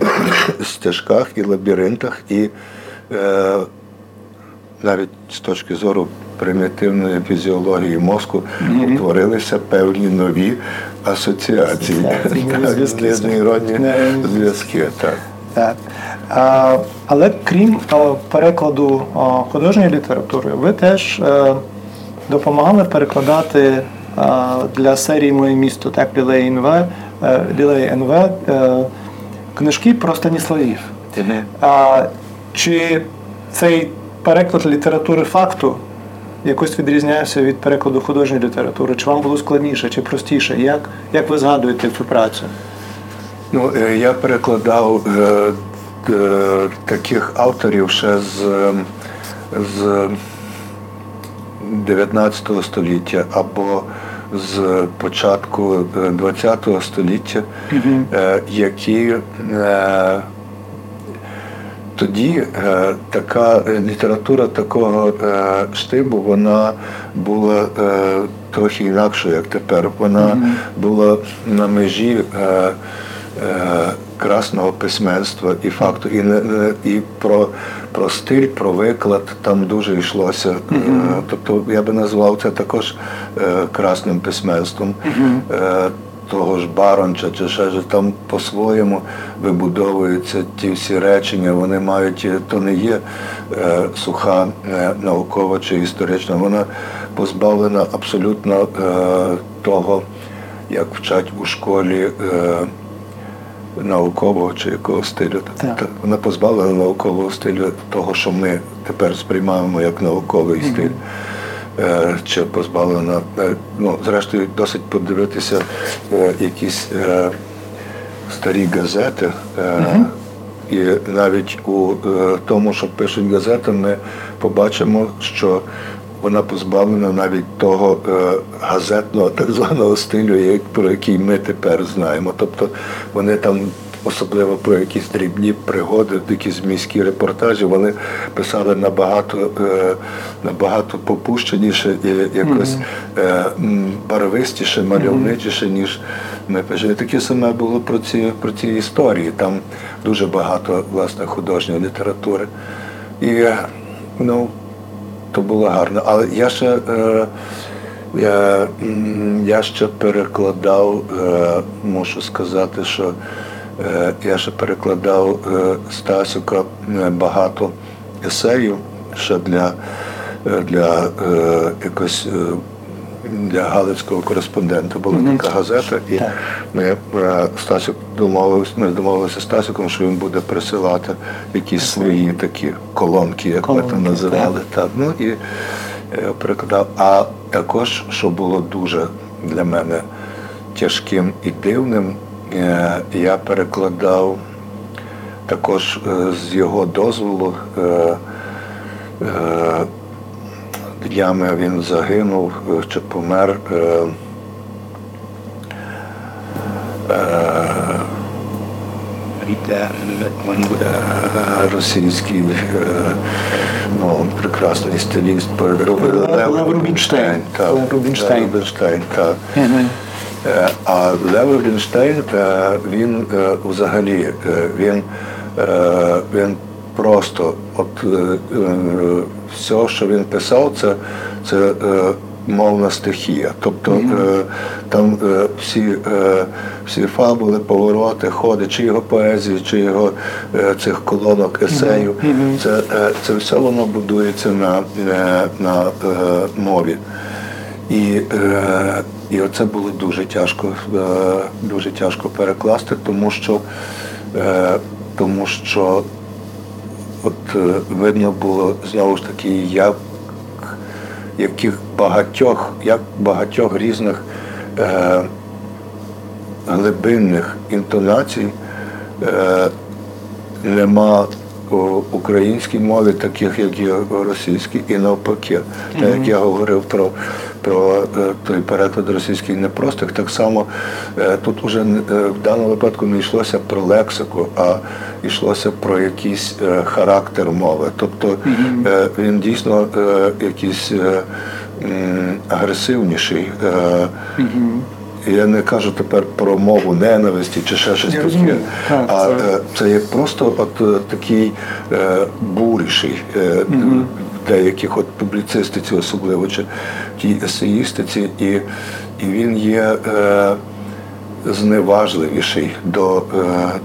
стежках і лабіринтах, і навіть з точки зору примітивної фізіології мозку mm-hmm. утворилися певні нові асоціації, нейронні зв'язки. Так. Так. А, Але крім а, перекладу а, художньої літератури, ви теж е, допомагали перекладати для серії Моє місто так Лілей НВ, Лілей НВ е, книжки про Станіславів. Mm-hmm. Чи цей переклад літератури факту якось відрізнявся від перекладу художньої літератури? Чи вам було складніше, чи простіше? Як як ви згадуєте цю працю? Ну, е, Я перекладав е, е, таких авторів ще з з 19 століття або з початку ХХ століття, mm е, які е, тоді е, така література такого е, штибу вона була е, трохи інакшою, як тепер. Вона mm-hmm. була на межі е, е, красного письменства і факту, і і про про стиль, про виклад там дуже йшлося. Mm-hmm. Тобто я би назвав це також е, красним письменством. Mm-hmm того ж Баронча чи ще ж там по-своєму вибудовуються ті всі речення, вони мають, то не є е, суха е, наукова чи історична, вона позбавлена абсолютно е, того, як вчать у школі. Е, Наукового чи якого стилю. Так. Вона позбавлена наукового стилю того, що ми тепер сприймаємо як науковий mm-hmm. стиль. Е, чи позбавлена. Е, ну, зрештою, досить подивитися е, якісь старі газети. І навіть у тому, що пишуть газети, ми побачимо, що вона позбавлена навіть того газетного так званого стилю, про який ми тепер знаємо. Тобто вони там особливо про якісь дрібні пригоди, якісь міські репортажі, вони писали набагато е, набагато попущеніше і якось е, барвистіше, мальовничіше, ніж ми пишемо. Таке саме було про ці, про ці історії. Там дуже багато власне художньої літератури. І ну, то було гарно. Але я ще, е, я, я ще перекладав, мушу сказати, що я ще перекладав е, Стасюка е, багато есеїв ще для, е, для е, якось. е, для Галицького кореспондента була така газета, і Так. ми е, Стасюк домовився, ми домовилися з Стасюком, що він буде присилати якісь свої такі колонки, як ми там називали. Так. Ну і перекладав. А також, що було дуже для мене тяжким і дивним, е, я перекладав також е, з його дозволу. е, е, Днями він загинув е, чи помер. е, е, Російський е, ну, прекрасний стиліст. Лев Рубінштейн. Лев Рубінштейн, так. Е, А Лев Рубінштейн, е, він е, взагалі він, він просто от все, що він писав, це, це мовна стихія. Тобто е, там е, всі, всі фабули, повороти, ходи, чи його поезії, чи його цих колонок есеїв, це, е, це все воно будується на, на мові. І, і оце було дуже тяжко, е, дуже тяжко перекласти, тому що, е, тому що от, е, видно було знову ж таки, як, яких багатьох, як багатьох різних е, глибинних інтонацій е, нема українській мові, таких як є у російській, і навпаки. Так як я говорив про, про е, той переклад російський непростих, так само е, тут уже е, в даному випадку не йшлося про лексику, а йшлося про якийсь характер мови. Тобто він дійсно якийсь агресивніший. Я не кажу тепер про мову ненависті чи ще щось таке, а це- е, це є просто от е, такий е, буріший е, в деяких от публіцистиці, особливо чи тій есеїстиці, і, і він є е, зневажливіший до, е,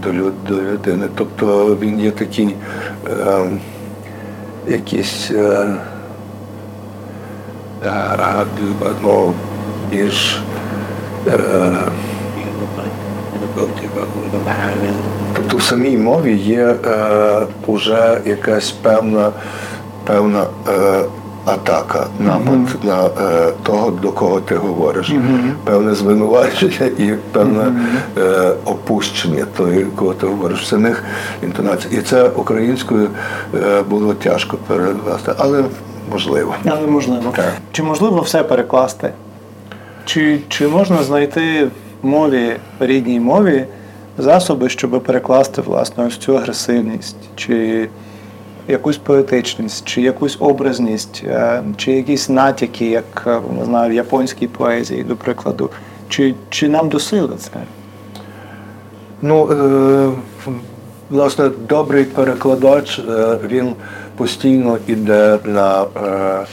до, до людини. Тобто він є такий е, якийсь. Е, е, ну, більш Тобто в самій мові є е, уже якась певна, певна е, атака, напад на е, того, до кого ти говориш, певне звинувачення і певне е, опущення того, кого ти говориш в самих інтонаціях. І це українською е, було тяжко перекласти, але можливо. Але можливо. Так. Чи можливо все перекласти? Чи, чи можна знайти в мові, рідній мові, засоби, щоб перекласти власне ось цю агресивність, чи якусь поетичність, чи якусь образність, е, чи якісь натяки, як е, не знаю, в японській поезії, до прикладу. Чи, чи нам до сили це? Ну, е, власне, добрий перекладач, е, він постійно йде на, е,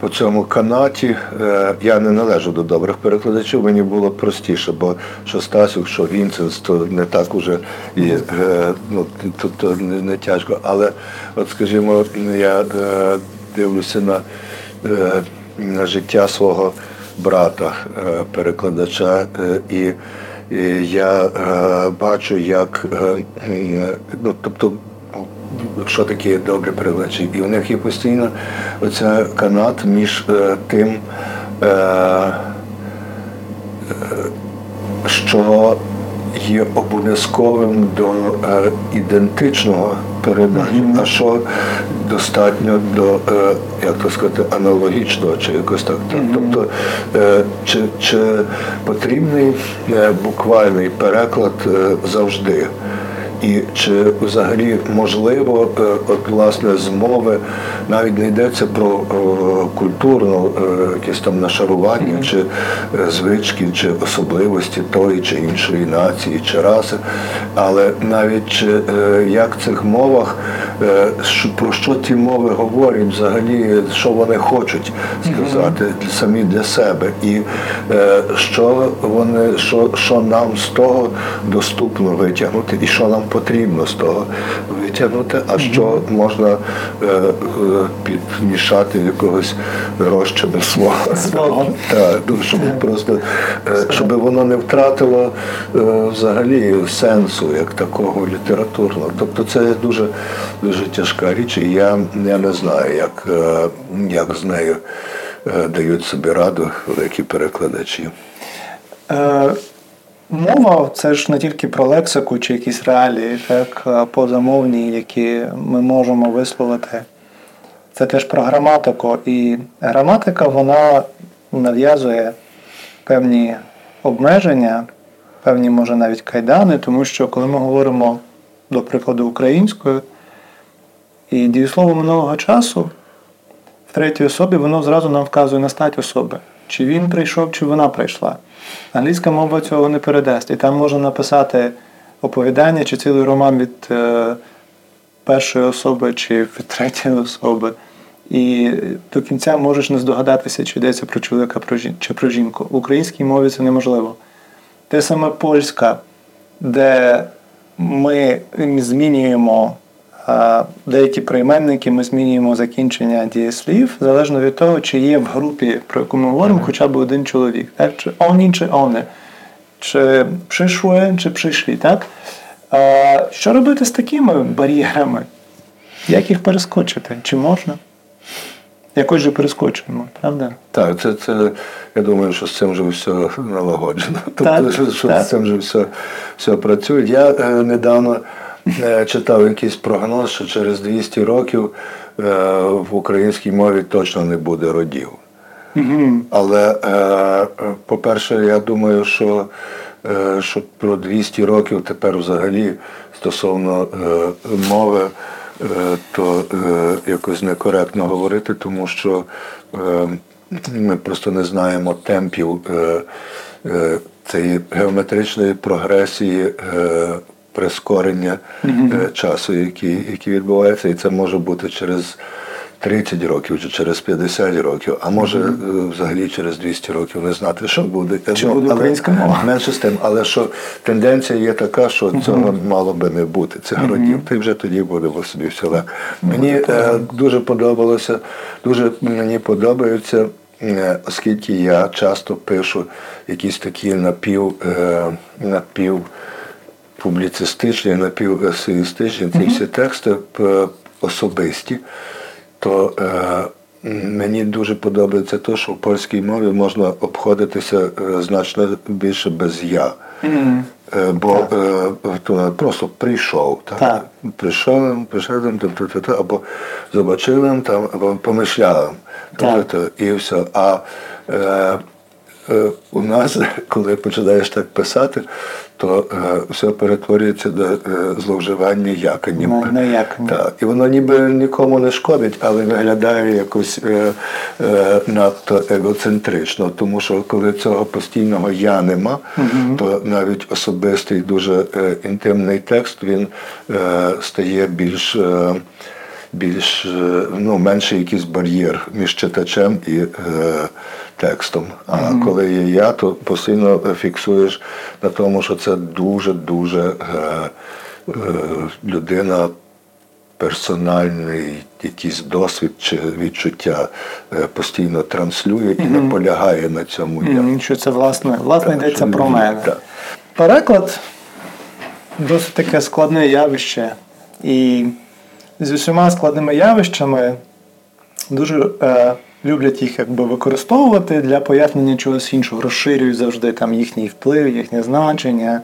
по цьому канаті. Е, я не належу до добрих перекладачів, мені було простіше, бо що Стасюк, що Вінценс, то не так уже і е, ну, то, то не, тяжко. Але, от скажімо, я е, дивлюся на, на життя свого брата, перекладача, і і я е, бачу, як е, ну, тобто, що таке добре перекладачі. І у них є постійно оця канат між е, тим, е, е, що є обов'язковим до е, ідентичного передачі, а що достатньо до, е, як то сказати, аналогічного чи якось так. Тобто, е, чи, чи потрібний е, буквальний переклад завжди? І чи взагалі можливо, е, от власне з мови навіть не йдеться про о, культурну е, якесь там нашарування, mm-hmm. чи е, звички, чи особливості тої чи іншої нації, чи раси, але навіть чи, як в цих мовах, про що ті мови говорять, взагалі, що вони хочуть сказати mm-hmm. самі для себе, і що вони, що, що нам з того доступно витягнути, і що нам потрібно з того витягнути, а що можна е, е, підмішати якогось розчину свого. свого. Так, ну, щоб просто е, щоб воно не втратило взагалі сенсу як такого літературного. Тобто це дуже дуже тяжка річ, і я, я не знаю, як, як з нею дають собі раду великі перекладачі. Мова це ж не тільки про лексику чи якісь реалії, так позамовні, які ми можемо висловити. Це теж про граматику. І граматика вона нав'язує певні обмеження, певні, може, навіть кайдани, тому що коли ми говоримо, до прикладу, українською, і дієслово минулого часу в третій особі воно зразу нам вказує на стать особи. Чи він прийшов, чи вона прийшла. Англійська мова цього не передасть. І там можна написати оповідання чи цілий роман від е, першої особи чи від третьої особи. І до кінця можеш не здогадатися, чи йдеться про чоловіка чи про жінку. В українській мові це неможливо. Те саме польська, де ми змінюємо деякі прийменники ми змінюємо закінчення дієслів залежно від того, чи є в групі, про яку ми говоримо, хоча б один чоловік. Так? Чи оні, чи вони, чи прийшли, чи прийшли. Так? А, Що робити з такими бар'єрами? Як їх перескочити? Чи можна? Якось же перескочуємо, правда? Так, це, це я думаю, що з цим вже все налагоджено. Тобто, що, що з цим вже все все працює. Я е, недавно Е, читав якийсь прогноз, що через 200 років е, в українській мові точно не буде родів. Але, е, по-перше, я думаю, що що про 200 років тепер взагалі стосовно мови, то якось некоректно говорити, тому що ми просто не знаємо темпів цієї геометричної прогресії прискорення mm-hmm. часу, який який відбувається, і це може бути через 30 років чи через 50 років, а може mm-hmm. взагалі через 200 років не знати, що буде. Чи ну, буде українська мова? Менше з тим, але що тенденція є така, що mm-hmm. цього мало би не бути. Цих mm-hmm. родів, ти вже тоді буде в собі все легко. Мені е, дуже подобалося, дуже мені подобаються. Оскільки я часто пишу якісь такі напів напів публіцистичні, напівесеїстичні, ці всі тексти особисті, то е, мені дуже подобається те, що в польській мові можна обходитися е, значно більше без я. Mm-hmm. Е, бо е, просто прийшов, так? так. Прийшов, прийшов або побачив, там, або помишляв. І все. А е, е, у нас, коли починаєш так писати, то е, все перетворюється до е, зловживання яконням. На, на Так. І воно ніби нікому не шкодить, але виглядає якось е, е, надто егоцентрично. Тому що коли цього постійного я нема, угу. то навіть особистий дуже е, інтимний текст він е, стає більш. Е, більш е, ну, менший якийсь бар'єр між читачем і е, текстом. А mm-hmm. коли є я, то постійно фіксуєш на тому, що це дуже-дуже е, е, людина. Персональний якийсь досвід чи відчуття е, постійно транслює і mm-hmm. наполягає на цьому. Mm-hmm. Що це власне власне йдеться про мене. Так. Переклад досить таке складне явище. І з усіма складними явищами дуже е, люблять їх якби використовувати для пояснення чогось іншого, розширюють завжди там їхній вплив, їхнє значення,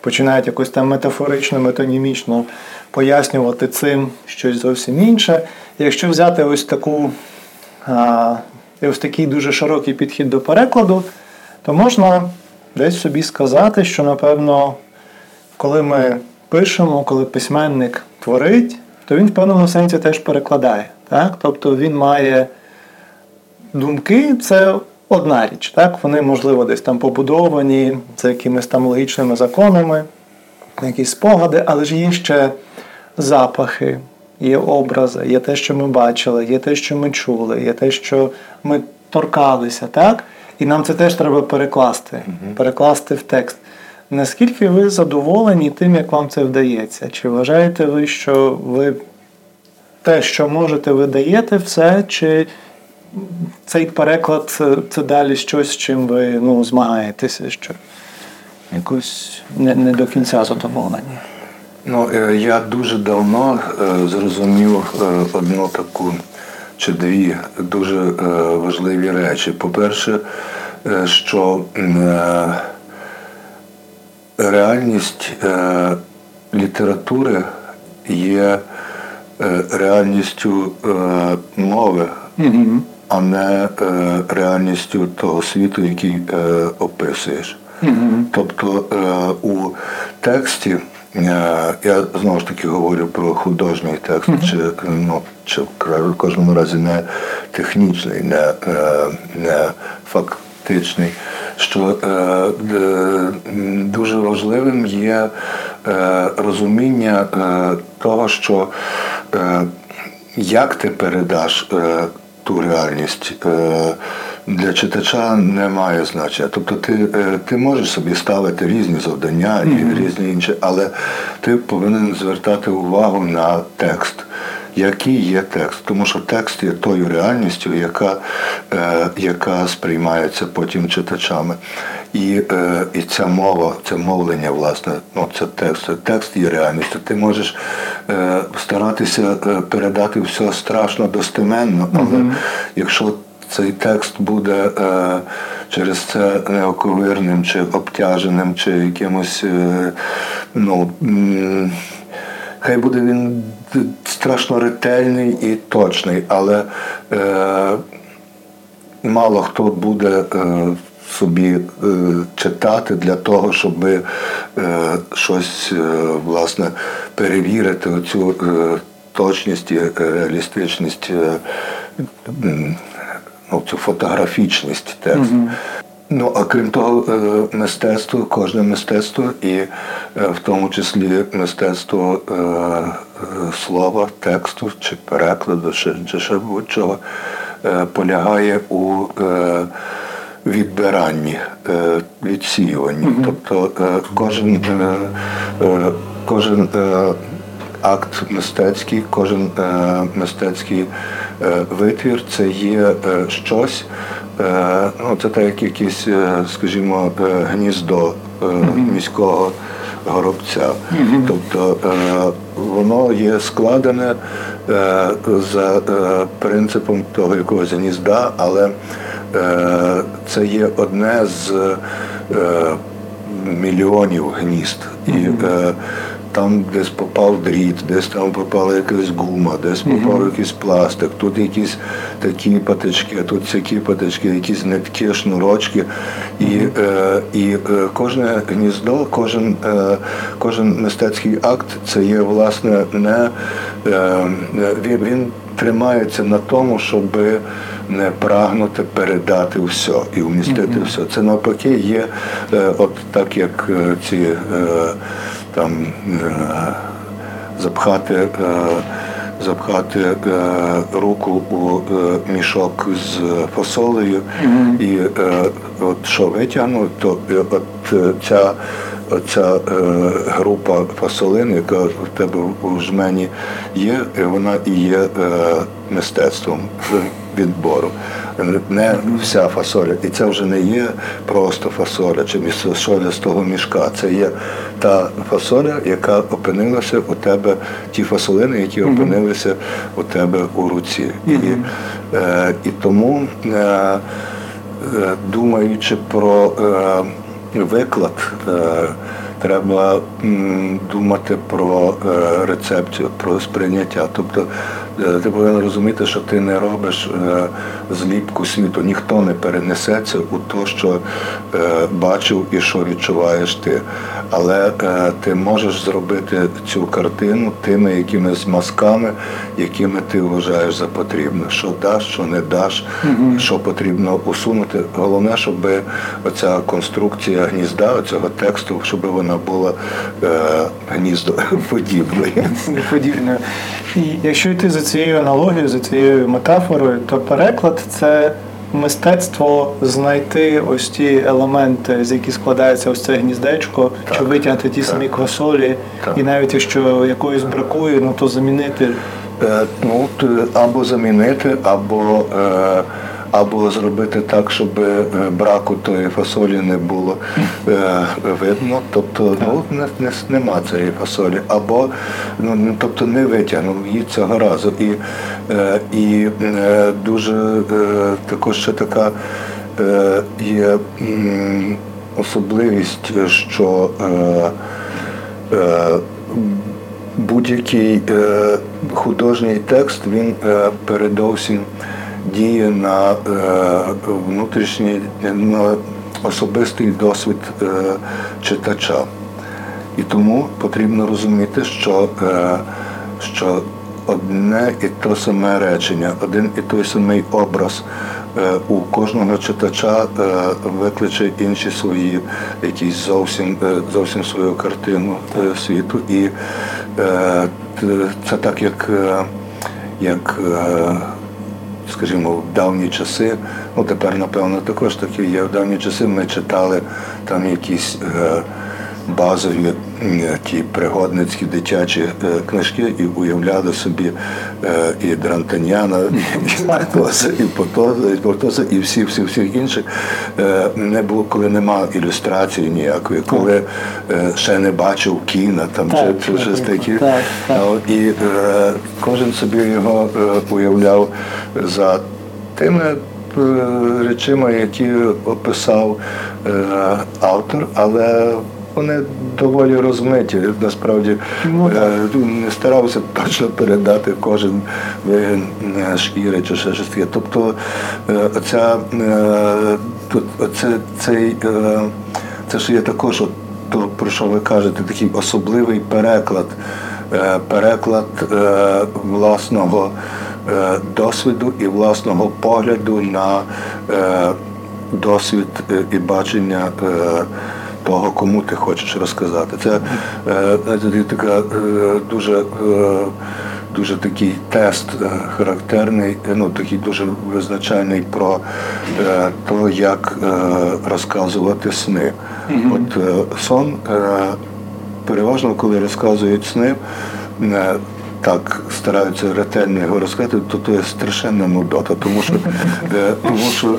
починають якось там метафорично, метонімічно пояснювати цим щось зовсім інше. Якщо взяти ось таку а, ось такий дуже широкий підхід до перекладу, то можна десь собі сказати, що, напевно, коли ми пишемо, коли письменник творить, то він в певному сенсі теж перекладає. Так? Тобто він має думки, це одна річ. Так? Вони, можливо, десь там побудовані за якимись там логічними законами, якісь спогади, але ж є ще запахи, є образи, є те, що ми бачили, є те, що ми чули, є те, що ми торкалися, так? І нам це теж треба перекласти, перекласти в текст. Наскільки ви задоволені тим, як вам це вдається? Чи вважаєте ви, що ви те, що можете, ви даєте все, чи цей переклад це далі щось, з чим ви ну, змагаєтеся, що якось не, не до кінця задоволені? Ну, е, я дуже давно е, зрозумів е, одну таку чи дві дуже важливі речі. По-перше, що реальність літератури є реальністю мови, а не реальністю того світу, який описуєш. Тобто у тексті. Е, я знову ж таки говорю про художній текст, mm-hmm. чи ну, чи в кожному разі не технічний, не е, не фактичний. Що е, дуже важливим є е, розуміння е, того, що е, як ти передаш ту реальність для читача не має значення. Тобто ти е, ти можеш собі ставити різні завдання і mm-hmm. різні інші, але ти повинен звертати увагу на текст. Який є текст, тому що текст є тою реальністю, яка е, яка сприймається потім читачами. І е, і ця мова, це мовлення, власне, ну це текст, текст є реальністю. Ти можеш е, старатися е, передати все страшно достеменно, але mm-hmm. якщо цей текст буде е, через це неоковирним чи обтяженим, чи якимось, е, ну, хай буде він страшно ретельний і точний, але е, мало хто буде. Е, Собі е, читати для того, щоб е, щось е, власне перевірити оцю е, точність і реалістичність е, ну, цю фотографічність тексту. Ну, а крім того, е, мистецтво, кожне мистецтво, і е, в тому числі мистецтво е, слова, тексту чи перекладу, чи, чи ще будь-чого, полягає у відбиранні, відсіюванні. Mm-hmm. Тобто кожен кожен акт мистецький, кожен мистецький Е, витвір це є е, щось, е, ну це так як якесь, скажімо, гніздо міського горобця. Тобто воно є складене за принципом того якогось гнізда, але це є одне з мільйонів гнізд. І там десь попав дріт, десь там попала якась гума, десь попав якийсь пластик, тут якісь такі патички, тут всякі патички, якісь нитки, шнурочки. І е, і кожне гніздо, кожен е, кожен мистецький акт це є власне не е, він, він тримається на тому, щоб не прагнути передати все і вмістити mm-hmm. все. Це навпаки є, е, от так як е, ці. Е, там е, запхати е, запхати е, руку у мішок з фасолею і от що то от ця Ця група фасолин, яка в тебе у жмені є, вона і є мистецтвом відбору не вся фасоля. І це вже не є просто фасоля чи фасоля з того мішка. Це є та фасоля, яка опинилася у тебе, ті фасолини, які опинилися у тебе у руці. І, е, і тому, е, е, думаючи про е, виклад. Е, треба думати про е, рецепцію, про сприйняття. Тобто е, ти повинен розуміти, що ти не робиш е, зліпку світу, ніхто не перенесеться у те, що е, бачив і що відчуваєш ти. Але е, ти можеш зробити цю картину тими якимись мазками, якими ти вважаєш за потрібне. Що даш, що не даш, що потрібно усунути. Головне, щоб оця конструкція гнізда, цього тексту, щоб вона була е, гніздоподібною. подібною. І якщо йти за цією аналогією, за цією метафорою, то переклад це мистецтво знайти ось ті елементи, з яких складається ось це гніздечко, Так. щоб витягнути ті самі квасолі, Так. і навіть якщо якоїсь бракує, ну то замінити. Е, Ну, то або замінити, або, е, або зробити так, щоб е, браку тої фасолі не було е, видно. Тобто ну, не, не, нема цієї фасолі. Або ну, ну, тобто не витягнув її цього разу. І, е, і дуже також ще така є особливість, що будь-який художній текст він передовсім діє на е, внутрішній на особистий досвід е, читача. І тому потрібно розуміти, що, е, що одне і те саме речення, один і той самий образ у кожного читача викличе інші свої, якісь зовсім, зовсім свою картину світу. І це так, як, як скажімо, в давні часи, ну тепер, напевно, також такі є. В давні часи ми читали там якісь е, базові ті пригодницькі дитячі е, книжки і уявляли собі е, і Дрантаняна, і Потоса, і Потоса, і Потоса, і всі, всі, всіх інших. Е, не було, коли нема ілюстрації ніякої, коли е, ще не бачив кіна там Так, чи, чи щось таке. так, так. І е, кожен собі його е, уявляв за тими е, речима, які описав е, автор, але вони доволі розмиті. Насправді Ну, е, не старався точно передати кожен вигін е, шкіри чи ще щось таке. Тобто е, оця, оце, цей, це ж є також, от, то, про що ви кажете, такий особливий переклад, переклад власного досвіду і власного погляду на досвід і бачення. Того, кому ти хочеш розказати. Це е, така е, дуже, е, дуже такий тест е, характерний, ну такий дуже визначальний про е, то, як е, розказувати сни. От е, сон е, переважно, коли розказують сни. е, Так стараються ретельно його розказати, то це є страшенна нудота, тому що, тому що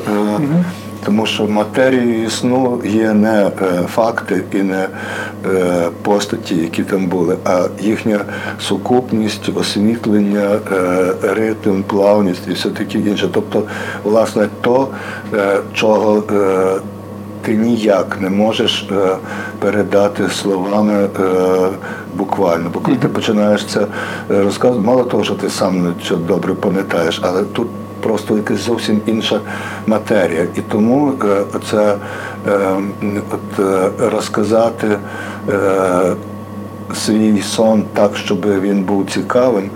тому що матерією сну є не е, факти і не е, постаті, які там були, а їхня сукупність, освітлення, е, ритм, плавність і все таке інше. Тобто, власне, то, чого ти ніяк не можеш передати словами буквально. Бо коли ти починаєш це розказувати, мало того, що ти сам це добре пам'ятаєш, але тут просто якась зовсім інша матерія. І тому е, це е, от, е, розказати. Свій сон так, щоб він був цікавим,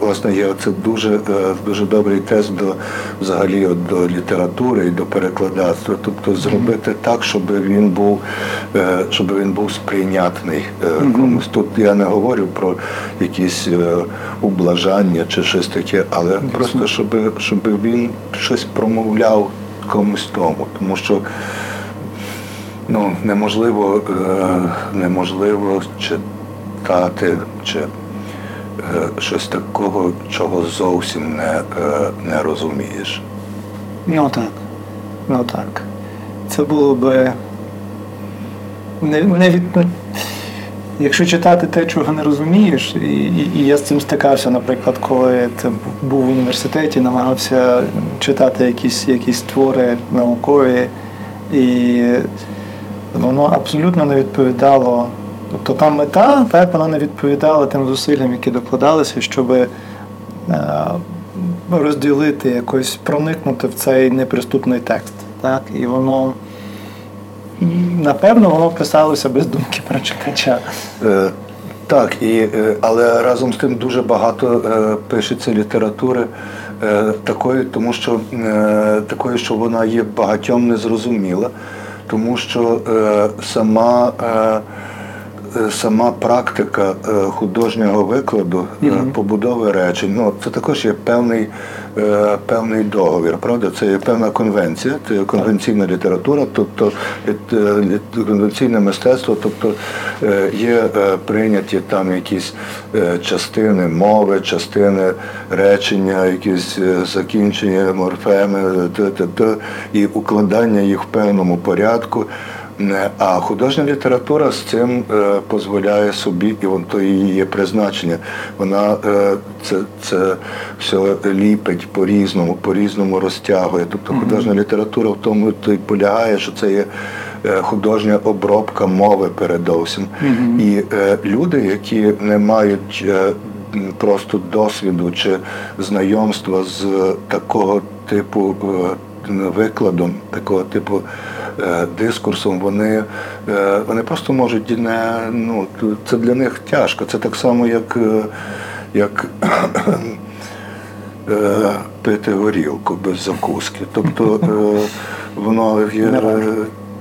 власне є це дуже е, дуже добрий тест до взагалі от, до літератури і до перекладацтва. Тобто зробити так, щоб він був, е, щоб він був сприйнятний е, комусь. Тут я не говорю про якісь е, ублажання чи щось таке, але просто щоб, щоб він щось промовляв комусь тому, тому що. Ну, неможливо, е, неможливо читати чи е, щось такого, чого зовсім не, е, не розумієш. Ну так. Ну так. Це було би. Не, не від... ну, Якщо читати те, чого не розумієш, і, і, і я з цим стикався, наприклад, коли це був в університеті, намагався читати якісь, якісь твори наукові, і воно абсолютно не відповідало. Тобто та мета, так, вона не відповідала тим зусиллям, які докладалися, щоб е, розділити, якось проникнути в цей неприступний текст. Так? І воно, напевно, воно писалося без думки про читача. Е, так, і, е, але разом з тим дуже багато е, пишеться літератури е, такої, тому що е, такої, що вона є багатьом незрозуміла, тому що е, сама. Е, Сама практика е, художнього викладу, е, побудови речень, ну це також є певний, е, певний договір, правда? Це є певна конвенція, це є конвенційна література, тобто е, конвенційне мистецтво, тобто е, є е, прийняті там якісь е, частини мови, частини речення, якісь е, закінчення, морфеми, і укладання їх в певному порядку. Не, А художня література з цим е, дозволяє собі, і вон то її є призначення. Вона е, це, це все ліпить по-різному, по-різному розтягує. Тобто художня література в тому то й полягає, що це є е, художня обробка мови передовсім. І е, люди, які не мають е, просто досвіду чи знайомства з такого типу е, викладом, такого типу е, дискурсом, вони, е, вони просто можуть не ну це для них тяжко. Це так само, як, е, як е, пити горілку без закуски. Тобто е, воно є е,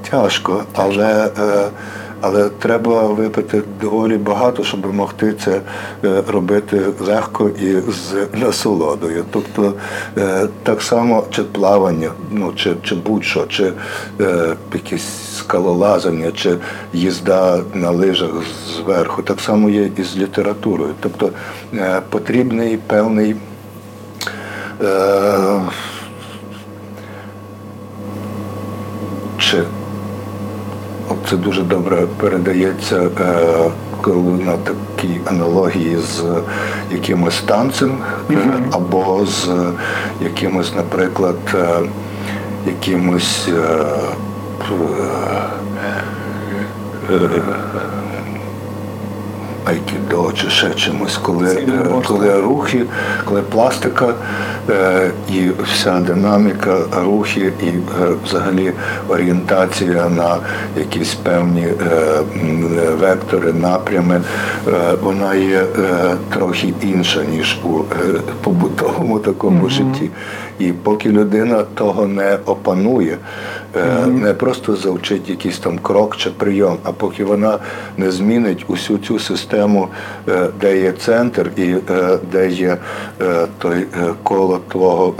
тяжко, але. Але треба випити доволі багато, щоб могти це е, робити легко і з насолодою. Тобто е, так само чи плавання, ну чи, чи будь-що, чи е, якесь скалолазання, чи їзда на лижах зверху, так само є і з літературою. Тобто е, потрібний певний. Чи Це дуже добре передається е, коли на такій аналогії з якимось танцем е, або з якимось, наприклад, е, якимось айкідо чи ще чимось, коли, е, коли рухи, коли пластика е, і вся динаміка рухи і е, взагалі орієнтація на якісь певні вектори, напрями, вона є трохи інша, ніж у побутовому такому житті. І поки людина того не опанує, не просто завчить якийсь там крок чи прийом, а поки вона не змінить усю цю систему, е, де є центр і е, де є е, той е, коло твого,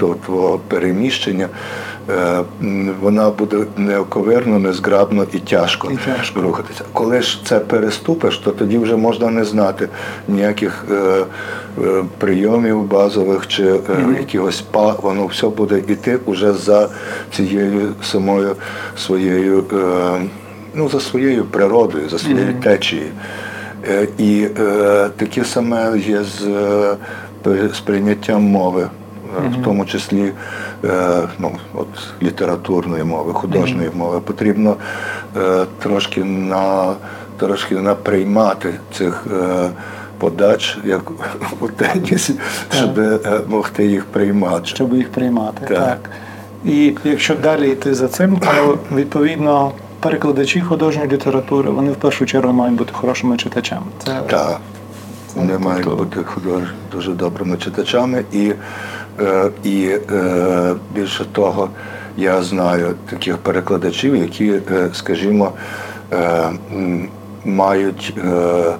е, твого переміщення, е, вона буде неоковирно, незграбно і тяжко, І тяжко. рухатися. Коли ж це переступиш, то тоді вже можна не знати ніяких е, е, прийомів базових чи е, якихось па, воно все буде йти уже за цією самою своєю, е, ну за своєю природою, за своєю течією. Е, І е, таке саме є з е, сприйняттям мови, е, в тому числі е, ну, от, літературної мови, художньої мови. Потрібно е, трошки на трошки наприймати цих е, подач, як у тенісі, щоб е, могти їх приймати. щоб їх приймати. Так. Так. І якщо далі йти за цим, то відповідно перекладачі художньої літератури вони в першу чергу мають бути хорошими читачами. Це Так. Вони мають тобто- бути худож... дуже добрими читачами, і, е, і е, більше того, я знаю таких перекладачів, які, е, скажімо, е, мають, е,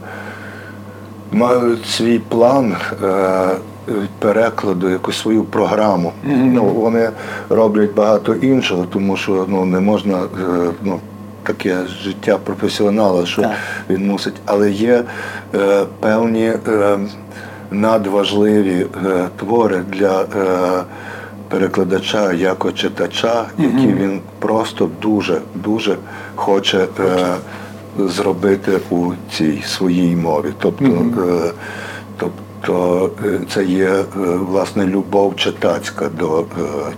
мають свій план. Е, Перекладу якусь свою програму. Ну, вони роблять багато іншого, тому що ну, не можна е, ну, таке життя професіонала, що Так. він мусить, але є е, певні е, надважливі е, твори для е, перекладача як читача, які він просто дуже дуже хоче е, зробити у цій своїй мові. Тобто, е, тоб- то е, це є е, власне любов читацька до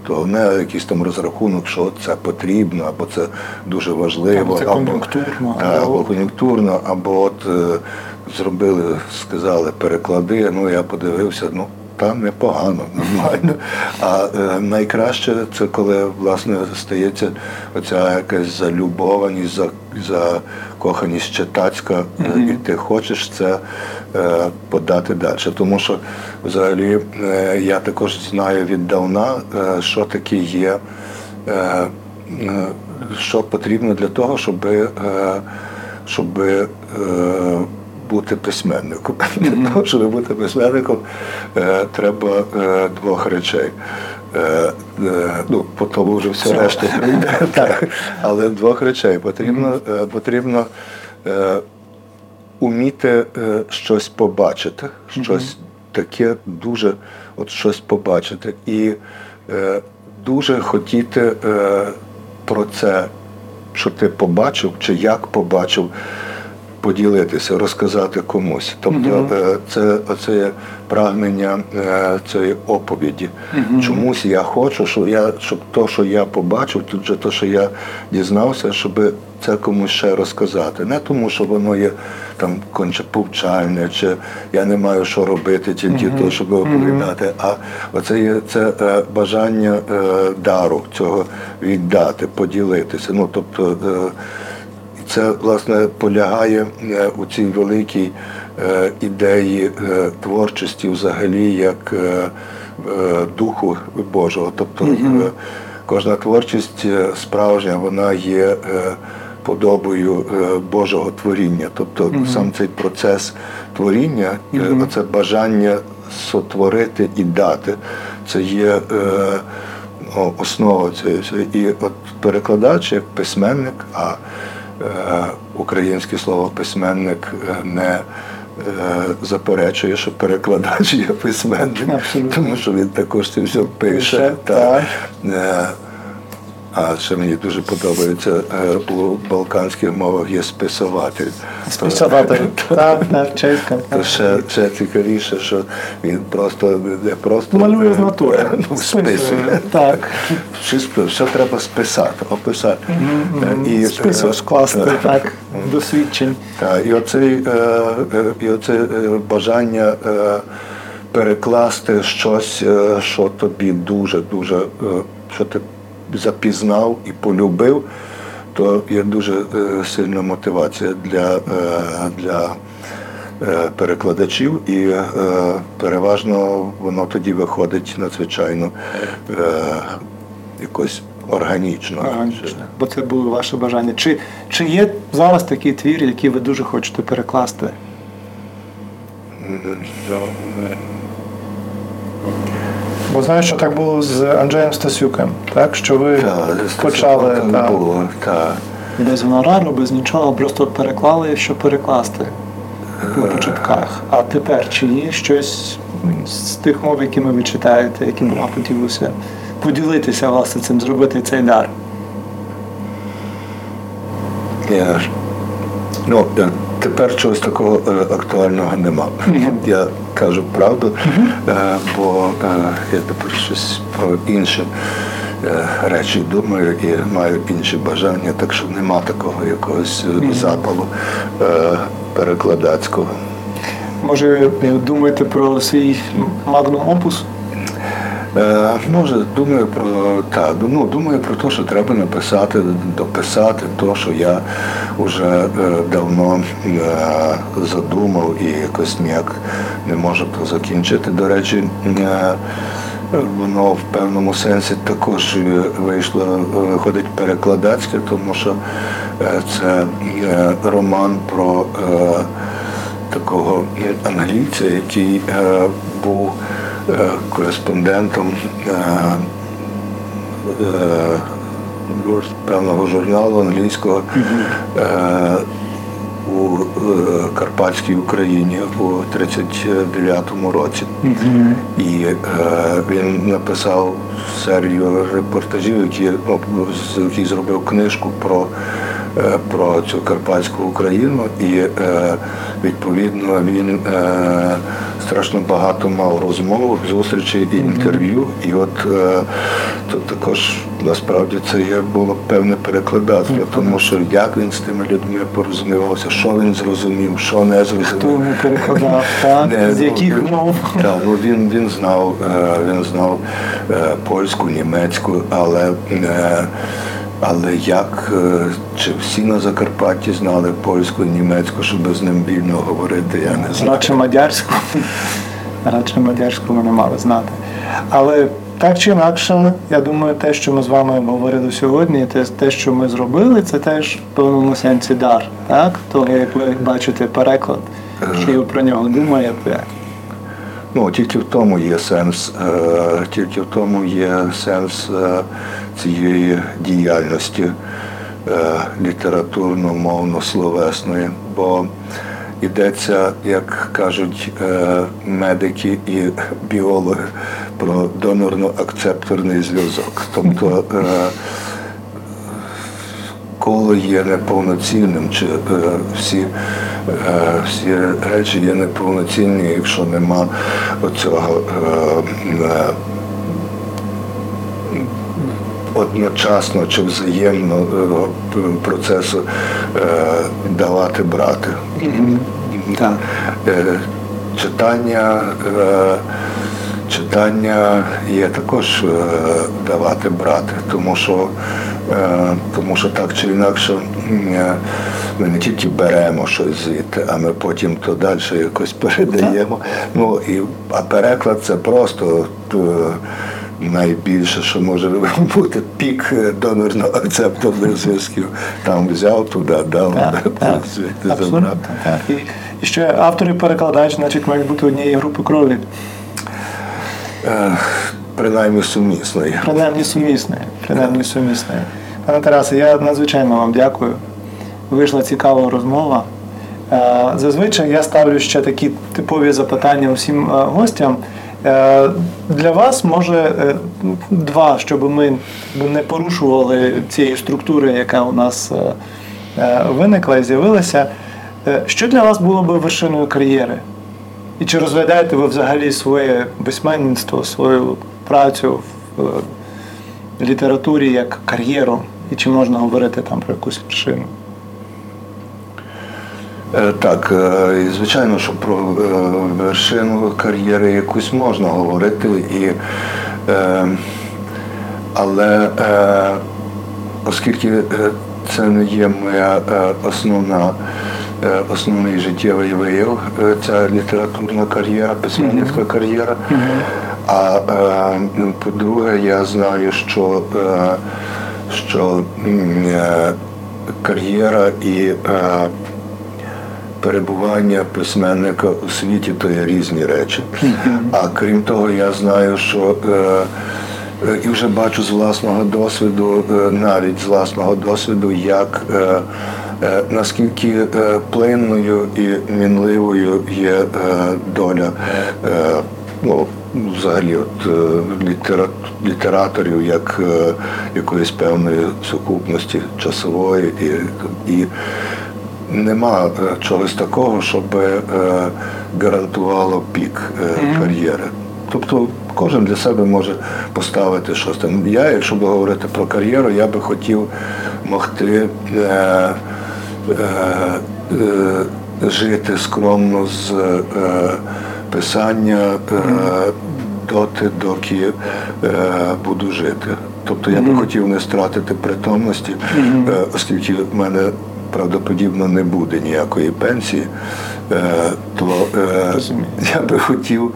того, не якийсь там розрахунок, що це потрібно, або це дуже важливо, Або це кон'юнктурно, або, або- або кон'юнктурно, або от е, зробили, сказали, переклади. Ну я подивився, ну. Там непогано, нормально. А е, найкраще це коли власне стається оця якась залюбованість, за, закоханість читацька, е, і ти хочеш це е, подати далі. Тому що взагалі е, я також знаю віддавна, е, що таке є, е, е, що потрібно для того, щоб, е, щоб бути письменником. Для того, щоб бути письменником, е, треба е, двох речей. Е, ну, по тому вже все решта прийде. Але двох речей потрібно, потрібно уміти щось побачити, щось таке дуже от щось побачити. І дуже хотіти про це, що ти побачив, чи як побачив, поділитися, розказати комусь. Тобто е, це оце прагнення е, цієї оповіді. Чомусь я хочу, щоб я, щоб то, що я побачив, тут же то, що я дізнався, щоб це комусь ще розказати. Не тому, що воно є там конче повчальне, чи я не маю що робити, тільки то, щоб оповідати. А оце є це е, бажання дару цього віддати, поділитися. Ну тобто. Це власне полягає е, у цій великій е, ідеї е, творчості, взагалі, як духу Божого. Тобто кожна творчість справжня, вона є подобою Божого творіння. Тобто сам цей процес творіння, е, оце бажання сотворити і дати, це є. е, основа цієї. І от перекладач як письменник, а українське слово письменник е, не е, заперечує, що перекладач є письменник, Абсолютно. тому що він також це все пише. Та, так. Е, а ще мені дуже подобається, е, у балканських мовах є списователь. Списати. Так, так, чеська. Ще, ще цікавіше, що він просто не просто Малює з натури. ну, списує. Так. Все, все треба списати, описати. Е, І, Список е, скласти, е, так, досвідчень. Так, і оце, і оце е, бажання е, перекласти щось, е, що тобі дуже-дуже, е, що ти запізнав і полюбив, то є дуже е, сильна мотивація для, е, для е, перекладачів, і переважно воно тоді виходить надзвичайно якось органічно. Органічно. Бо це було ваше бажання. Чи, чи є зараз такий твір, який ви дуже хочете перекласти? Бо знаю, що так було з Анджеєм Стасюком, так? Що ви Так, почали там так, було, так. без гонорару, без нічого, просто переклали, щоб перекласти на початках. А тепер чи є щось з тих мов, якими ви читаєте, яким вам хотілося поділитися власне цим, зробити цей дар? Я, ну, тепер чогось такого е, актуального нема. Я кажу правду, е, бо е, я тепер щось про інші е, речі думаю і маю інші бажання, так що нема такого якогось запалу перекладацького. Може, думаєте про свій магнум опус? Е, може, думаю про та, ну, думаю про те, що треба написати, дописати те, що я вже е, давно е, задумав і якось ніяк не можу закінчити. До речі, воно в певному сенсі також вийшло, виходить перекладацьке, тому що це роман про такого англійця, який був кореспондентом е, е, певного журналу англійського е, у е, Карпатській Україні у 39-му році. І е, він написав серію репортажів, які, зробив книжку про е, про цю Карпатську Україну, і е, відповідно він е, страшно багато мав розмов, зустрічей і інтерв'ю. І от е, то також насправді це є було певне перекладацтво, тому що як він з тими людьми порозумівався, що він зрозумів, що не зрозумів. Хто йому перекладав, так? Не, З ну, яких мов? Так, ну він, він знав, е, він знав е, польську, німецьку, але, е, але як е, чи всі на Закарпатті знали польську німецьку, щоб з ним вільно говорити, я не знаю. Радше мадярську. Радше мадярську ми не мали знати. Але так чи інакше, я думаю, те, що ми з вами говорили сьогодні, те, те, що ми зробили, це теж в певному сенсі дар. Так? Того, як ви бачите переклад, що про нього думає, як. Ну, тільки в тому є сенс, е, тільки в тому є сенс е, цієї діяльності е, літературно-мовно-словесної, бо йдеться, як кажуть е, медики і біологи, про донорно-акцепторний зв'язок. Тобто коло є неповноцінним, чи е, всі, е, всі речі є неповноцінні, якщо нема оцього е, одночасно чи взаємно процесу е, давати брати. Так. Е, Читання, е, читання є також давати брати, тому що, тому що так чи інакше е, ми не тільки беремо щось звідти, а ми потім то далі якось передаємо. Ну, і, а переклад це просто. е, Найбільше, що може бути пік донорно-акцептовних зв'язків. Там взяв туди, дав, звідти забрав. І, і ще автор і перекладач, значить, мають бути однієї групи крові. Е, Принаймні сумісної. Принаймні сумісної. Принаймні сумісної. Пане Тарасе, я надзвичайно вам дякую. Вийшла цікава розмова. Е, Зазвичай я ставлю ще такі типові запитання усім е, гостям. Е, Для вас може два, щоб ми не порушували цієї структури, яка у нас виникла і з'явилася. Що для вас було би вершиною кар'єри? І чи розглядаєте ви взагалі своє письменництво, свою працю в літературі як кар'єру? І чи можна говорити там про якусь вершину? Е, Так, е, і звичайно, що про е, вершину кар'єри якусь можна говорити, і, але оскільки це не є моя основна, основний життєвий вияв, ця літературна кар'єра, письменницька кар'єра. А е, ну, по-друге, я знаю, що, е, що е, кар'єра і е, перебування письменника у світі то є різні речі. А крім того, я знаю, що е, е, і вже бачу з власного досвіду, е, навіть з власного досвіду, як е, е, наскільки е, плинною і мінливою є е, доля. Е, ну, Взагалі, от е, літераторів як е, якоїсь певної сукупності часової і, і нема чогось такого, щоб е, гарантувало пік е, кар'єри. Тобто кожен для себе може поставити щось там. Я, якщо би говорити про кар'єру, я би хотів могти е, е, е, жити скромно з е, писання е, доти, доки е, буду жити. Тобто я би хотів не стратити притомності, е, оскільки в мене правдоподібно не буде ніякої пенсії, е, то е, я би хотів,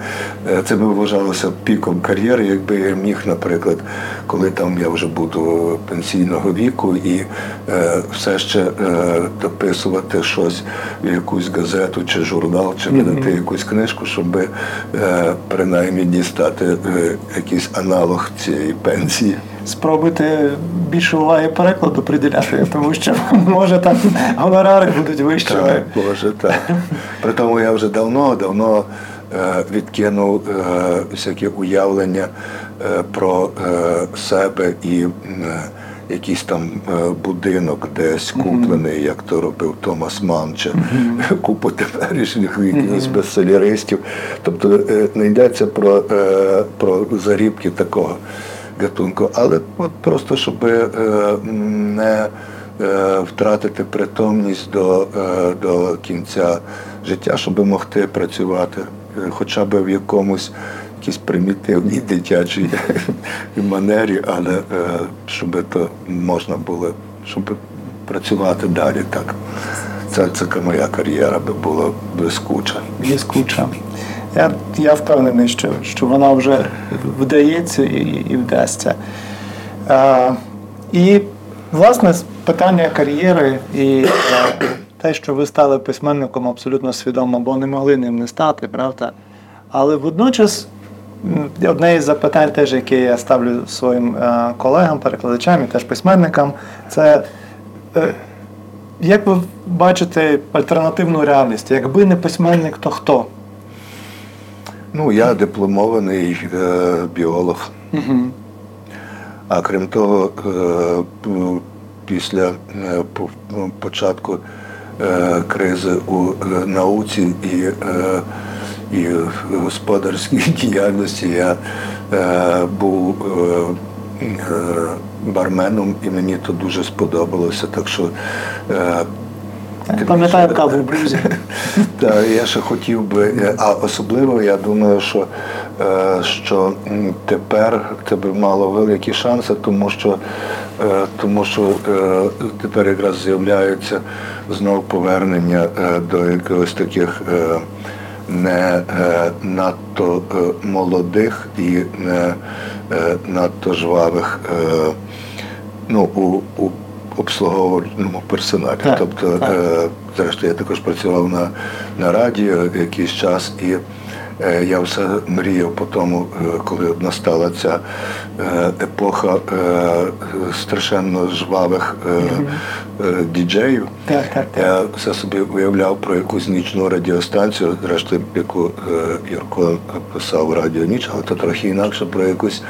е, це би вважалося піком кар'єри, якби я міг, наприклад, коли там я вже буду пенсійного віку і все ще дописувати щось в якусь газету чи журнал, чи видати якусь книжку, щоб принаймні дістати якийсь аналог цієї пенсії. Спробуйте більше уваги перекладу приділяти, тому що може там гонорари будуть вищими. Так, може, так. При тому я вже давно, давно е, відкинув е, всякі уявлення е, про себе і, якийсь там будинок десь куплений, як то робив Томас Ман, чи купу теперішніх якихось бестселеристів. Тобто не йдеться про, про зарібки такого гатунку, але от просто щоб е, не е, втратити притомність до, е, до кінця життя, щоб могти працювати хоча б в якомусь якійсь примітивній дитячій манері, але щоб то можна було, щоб працювати далі так. Це, це моя кар'єра би була блискуча. Блискуча. Я, я впевнений, що, що вона вже вдається і, і вдасться. А, і, власне, питання кар'єри і е, те, що ви стали письменником абсолютно свідомо, бо не могли ним не стати, правда? Але водночас одне із запитань, теж, яке я ставлю своїм е, колегам, перекладачам і теж письменникам, це е, як ви бачите альтернативну реальність? Якби не письменник, то хто? Ну, я дипломований е, біолог. Угу. А крім того, е, після е, ну, початку е, кризи у е, науці і, е, і в господарській діяльності я е, був е, е, барменом, і мені то дуже сподобалося. Так що е, пам'ятаю каву в брюзі. та я ще хотів би, е, а особливо я думаю, що, е, що тепер це би мало великі шанси, тому що, е, тому що тепер якраз з'являється знов повернення до якихось таких не надто молодих і не надто жвавих ну, у, у обслуговувальному персоналі. Так, тобто, так. е, зрештою, я також працював на, на радіо якийсь час, і е, я все мріяв по тому, е, коли настала ця е, епоха е, страшенно жвавих е, е, діджеїв. Так, так, так. Я все собі уявляв про якусь нічну радіостанцію, зрештою, яку е, Юрко писав Радіо Ніч, але то трохи інакше про якусь,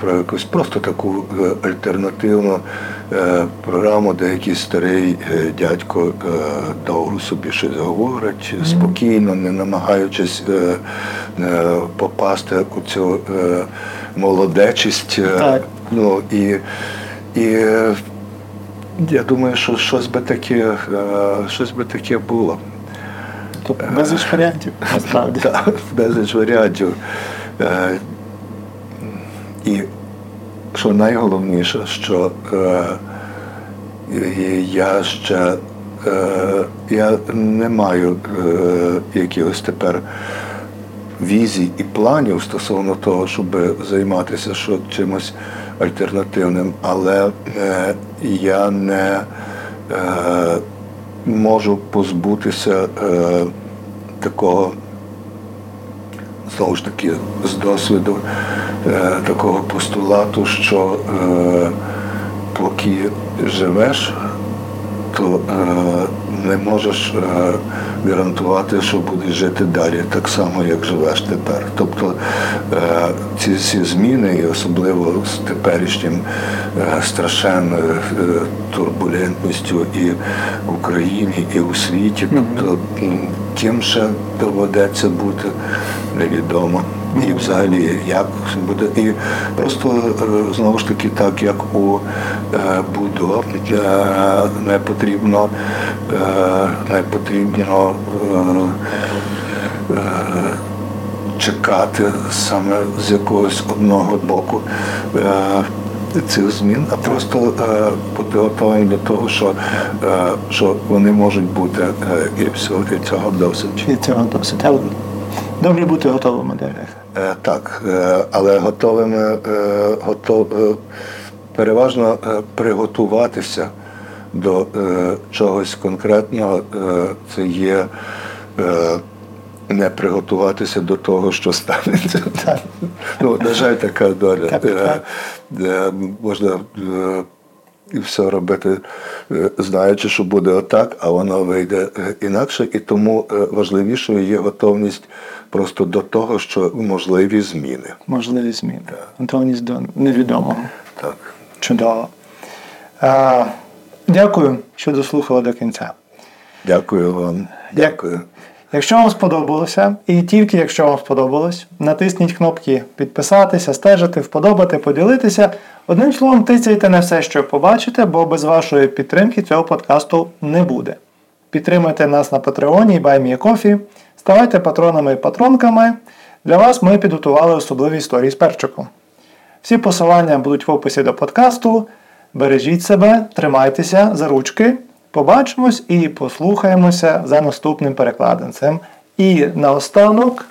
про якусь просто таку е, альтернативну е, програму, де якийсь старий е, дядько е, довго собі щось говорить, спокійно, не намагаючись е, е, попасти у цю е, молодечість. е, Так. Ну, і, і е, я думаю, що щось би таке, е, щось би таке було. Тобто безліч варіантів, насправді. Так, безліч варіантів. І що найголовніше, що е, я ще е, я не маю е, якихось тепер візій і планів стосовно того, щоб займатися що, чимось альтернативним, але е, я не е, можу позбутися е, такого знову ж таки з досвіду е, такого постулату, що е, поки живеш, то е, не можеш гарантувати, що будеш жити далі, так само, як живеш тепер. Тобто е, ці всі зміни, і особливо з теперішнім е, страшенною е, турбулентністю і в Україні, і у світі, тобто ким ще доведеться бути, невідомо. І взагалі як буде. І просто е, знову ж таки, так як у е, Будо е, не потрібно не потрібно чекати саме з якогось одного боку. Цих змін, а просто е, бути готовим до того, що, е, що вони можуть бути, е, і всього і цього досить. І цього досить. Але добре бути готовими до них. Е, Так, е, але готовими е, готов, переважно приготуватися до чогось конкретного, це є не приготуватися до того, що станеться. Ну, на жаль, така доля. Можна і все робити, е, знаючи, що буде отак, а воно вийде е, інакше. І тому е, важливішою є готовність просто до того, що можливі зміни. Можливі зміни. Готовність до невідомого. Так. Чудово. Е, Дякую, що дослухали до кінця. Дякую вам. Дякую. Якщо вам сподобалося, і тільки якщо вам сподобалось, натисніть кнопки підписатися, стежити, вподобати, поділитися. Одним словом, тицяйте на все, що побачите, бо без вашої підтримки цього подкасту не буде. Підтримуйте нас на Патреоні і BuyMeCoffee, ставайте патронами і патронками. Для вас ми підготували особливі історії з перчиком. Всі посилання будуть в описі до подкасту. Бережіть себе, тримайтеся за ручки. Побачимось і послухаємося за наступним перекладенцем. І наостанок,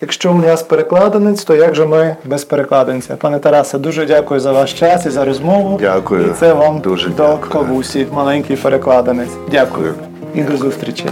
якщо у нас перекладенець, то як же ми без перекладинця? Пане Тарасе, дуже дякую за ваш час і за розмову. Дякую. І це вам Дуже до дякую. кавусі, маленький перекладенець. Дякую. І до зустрічі.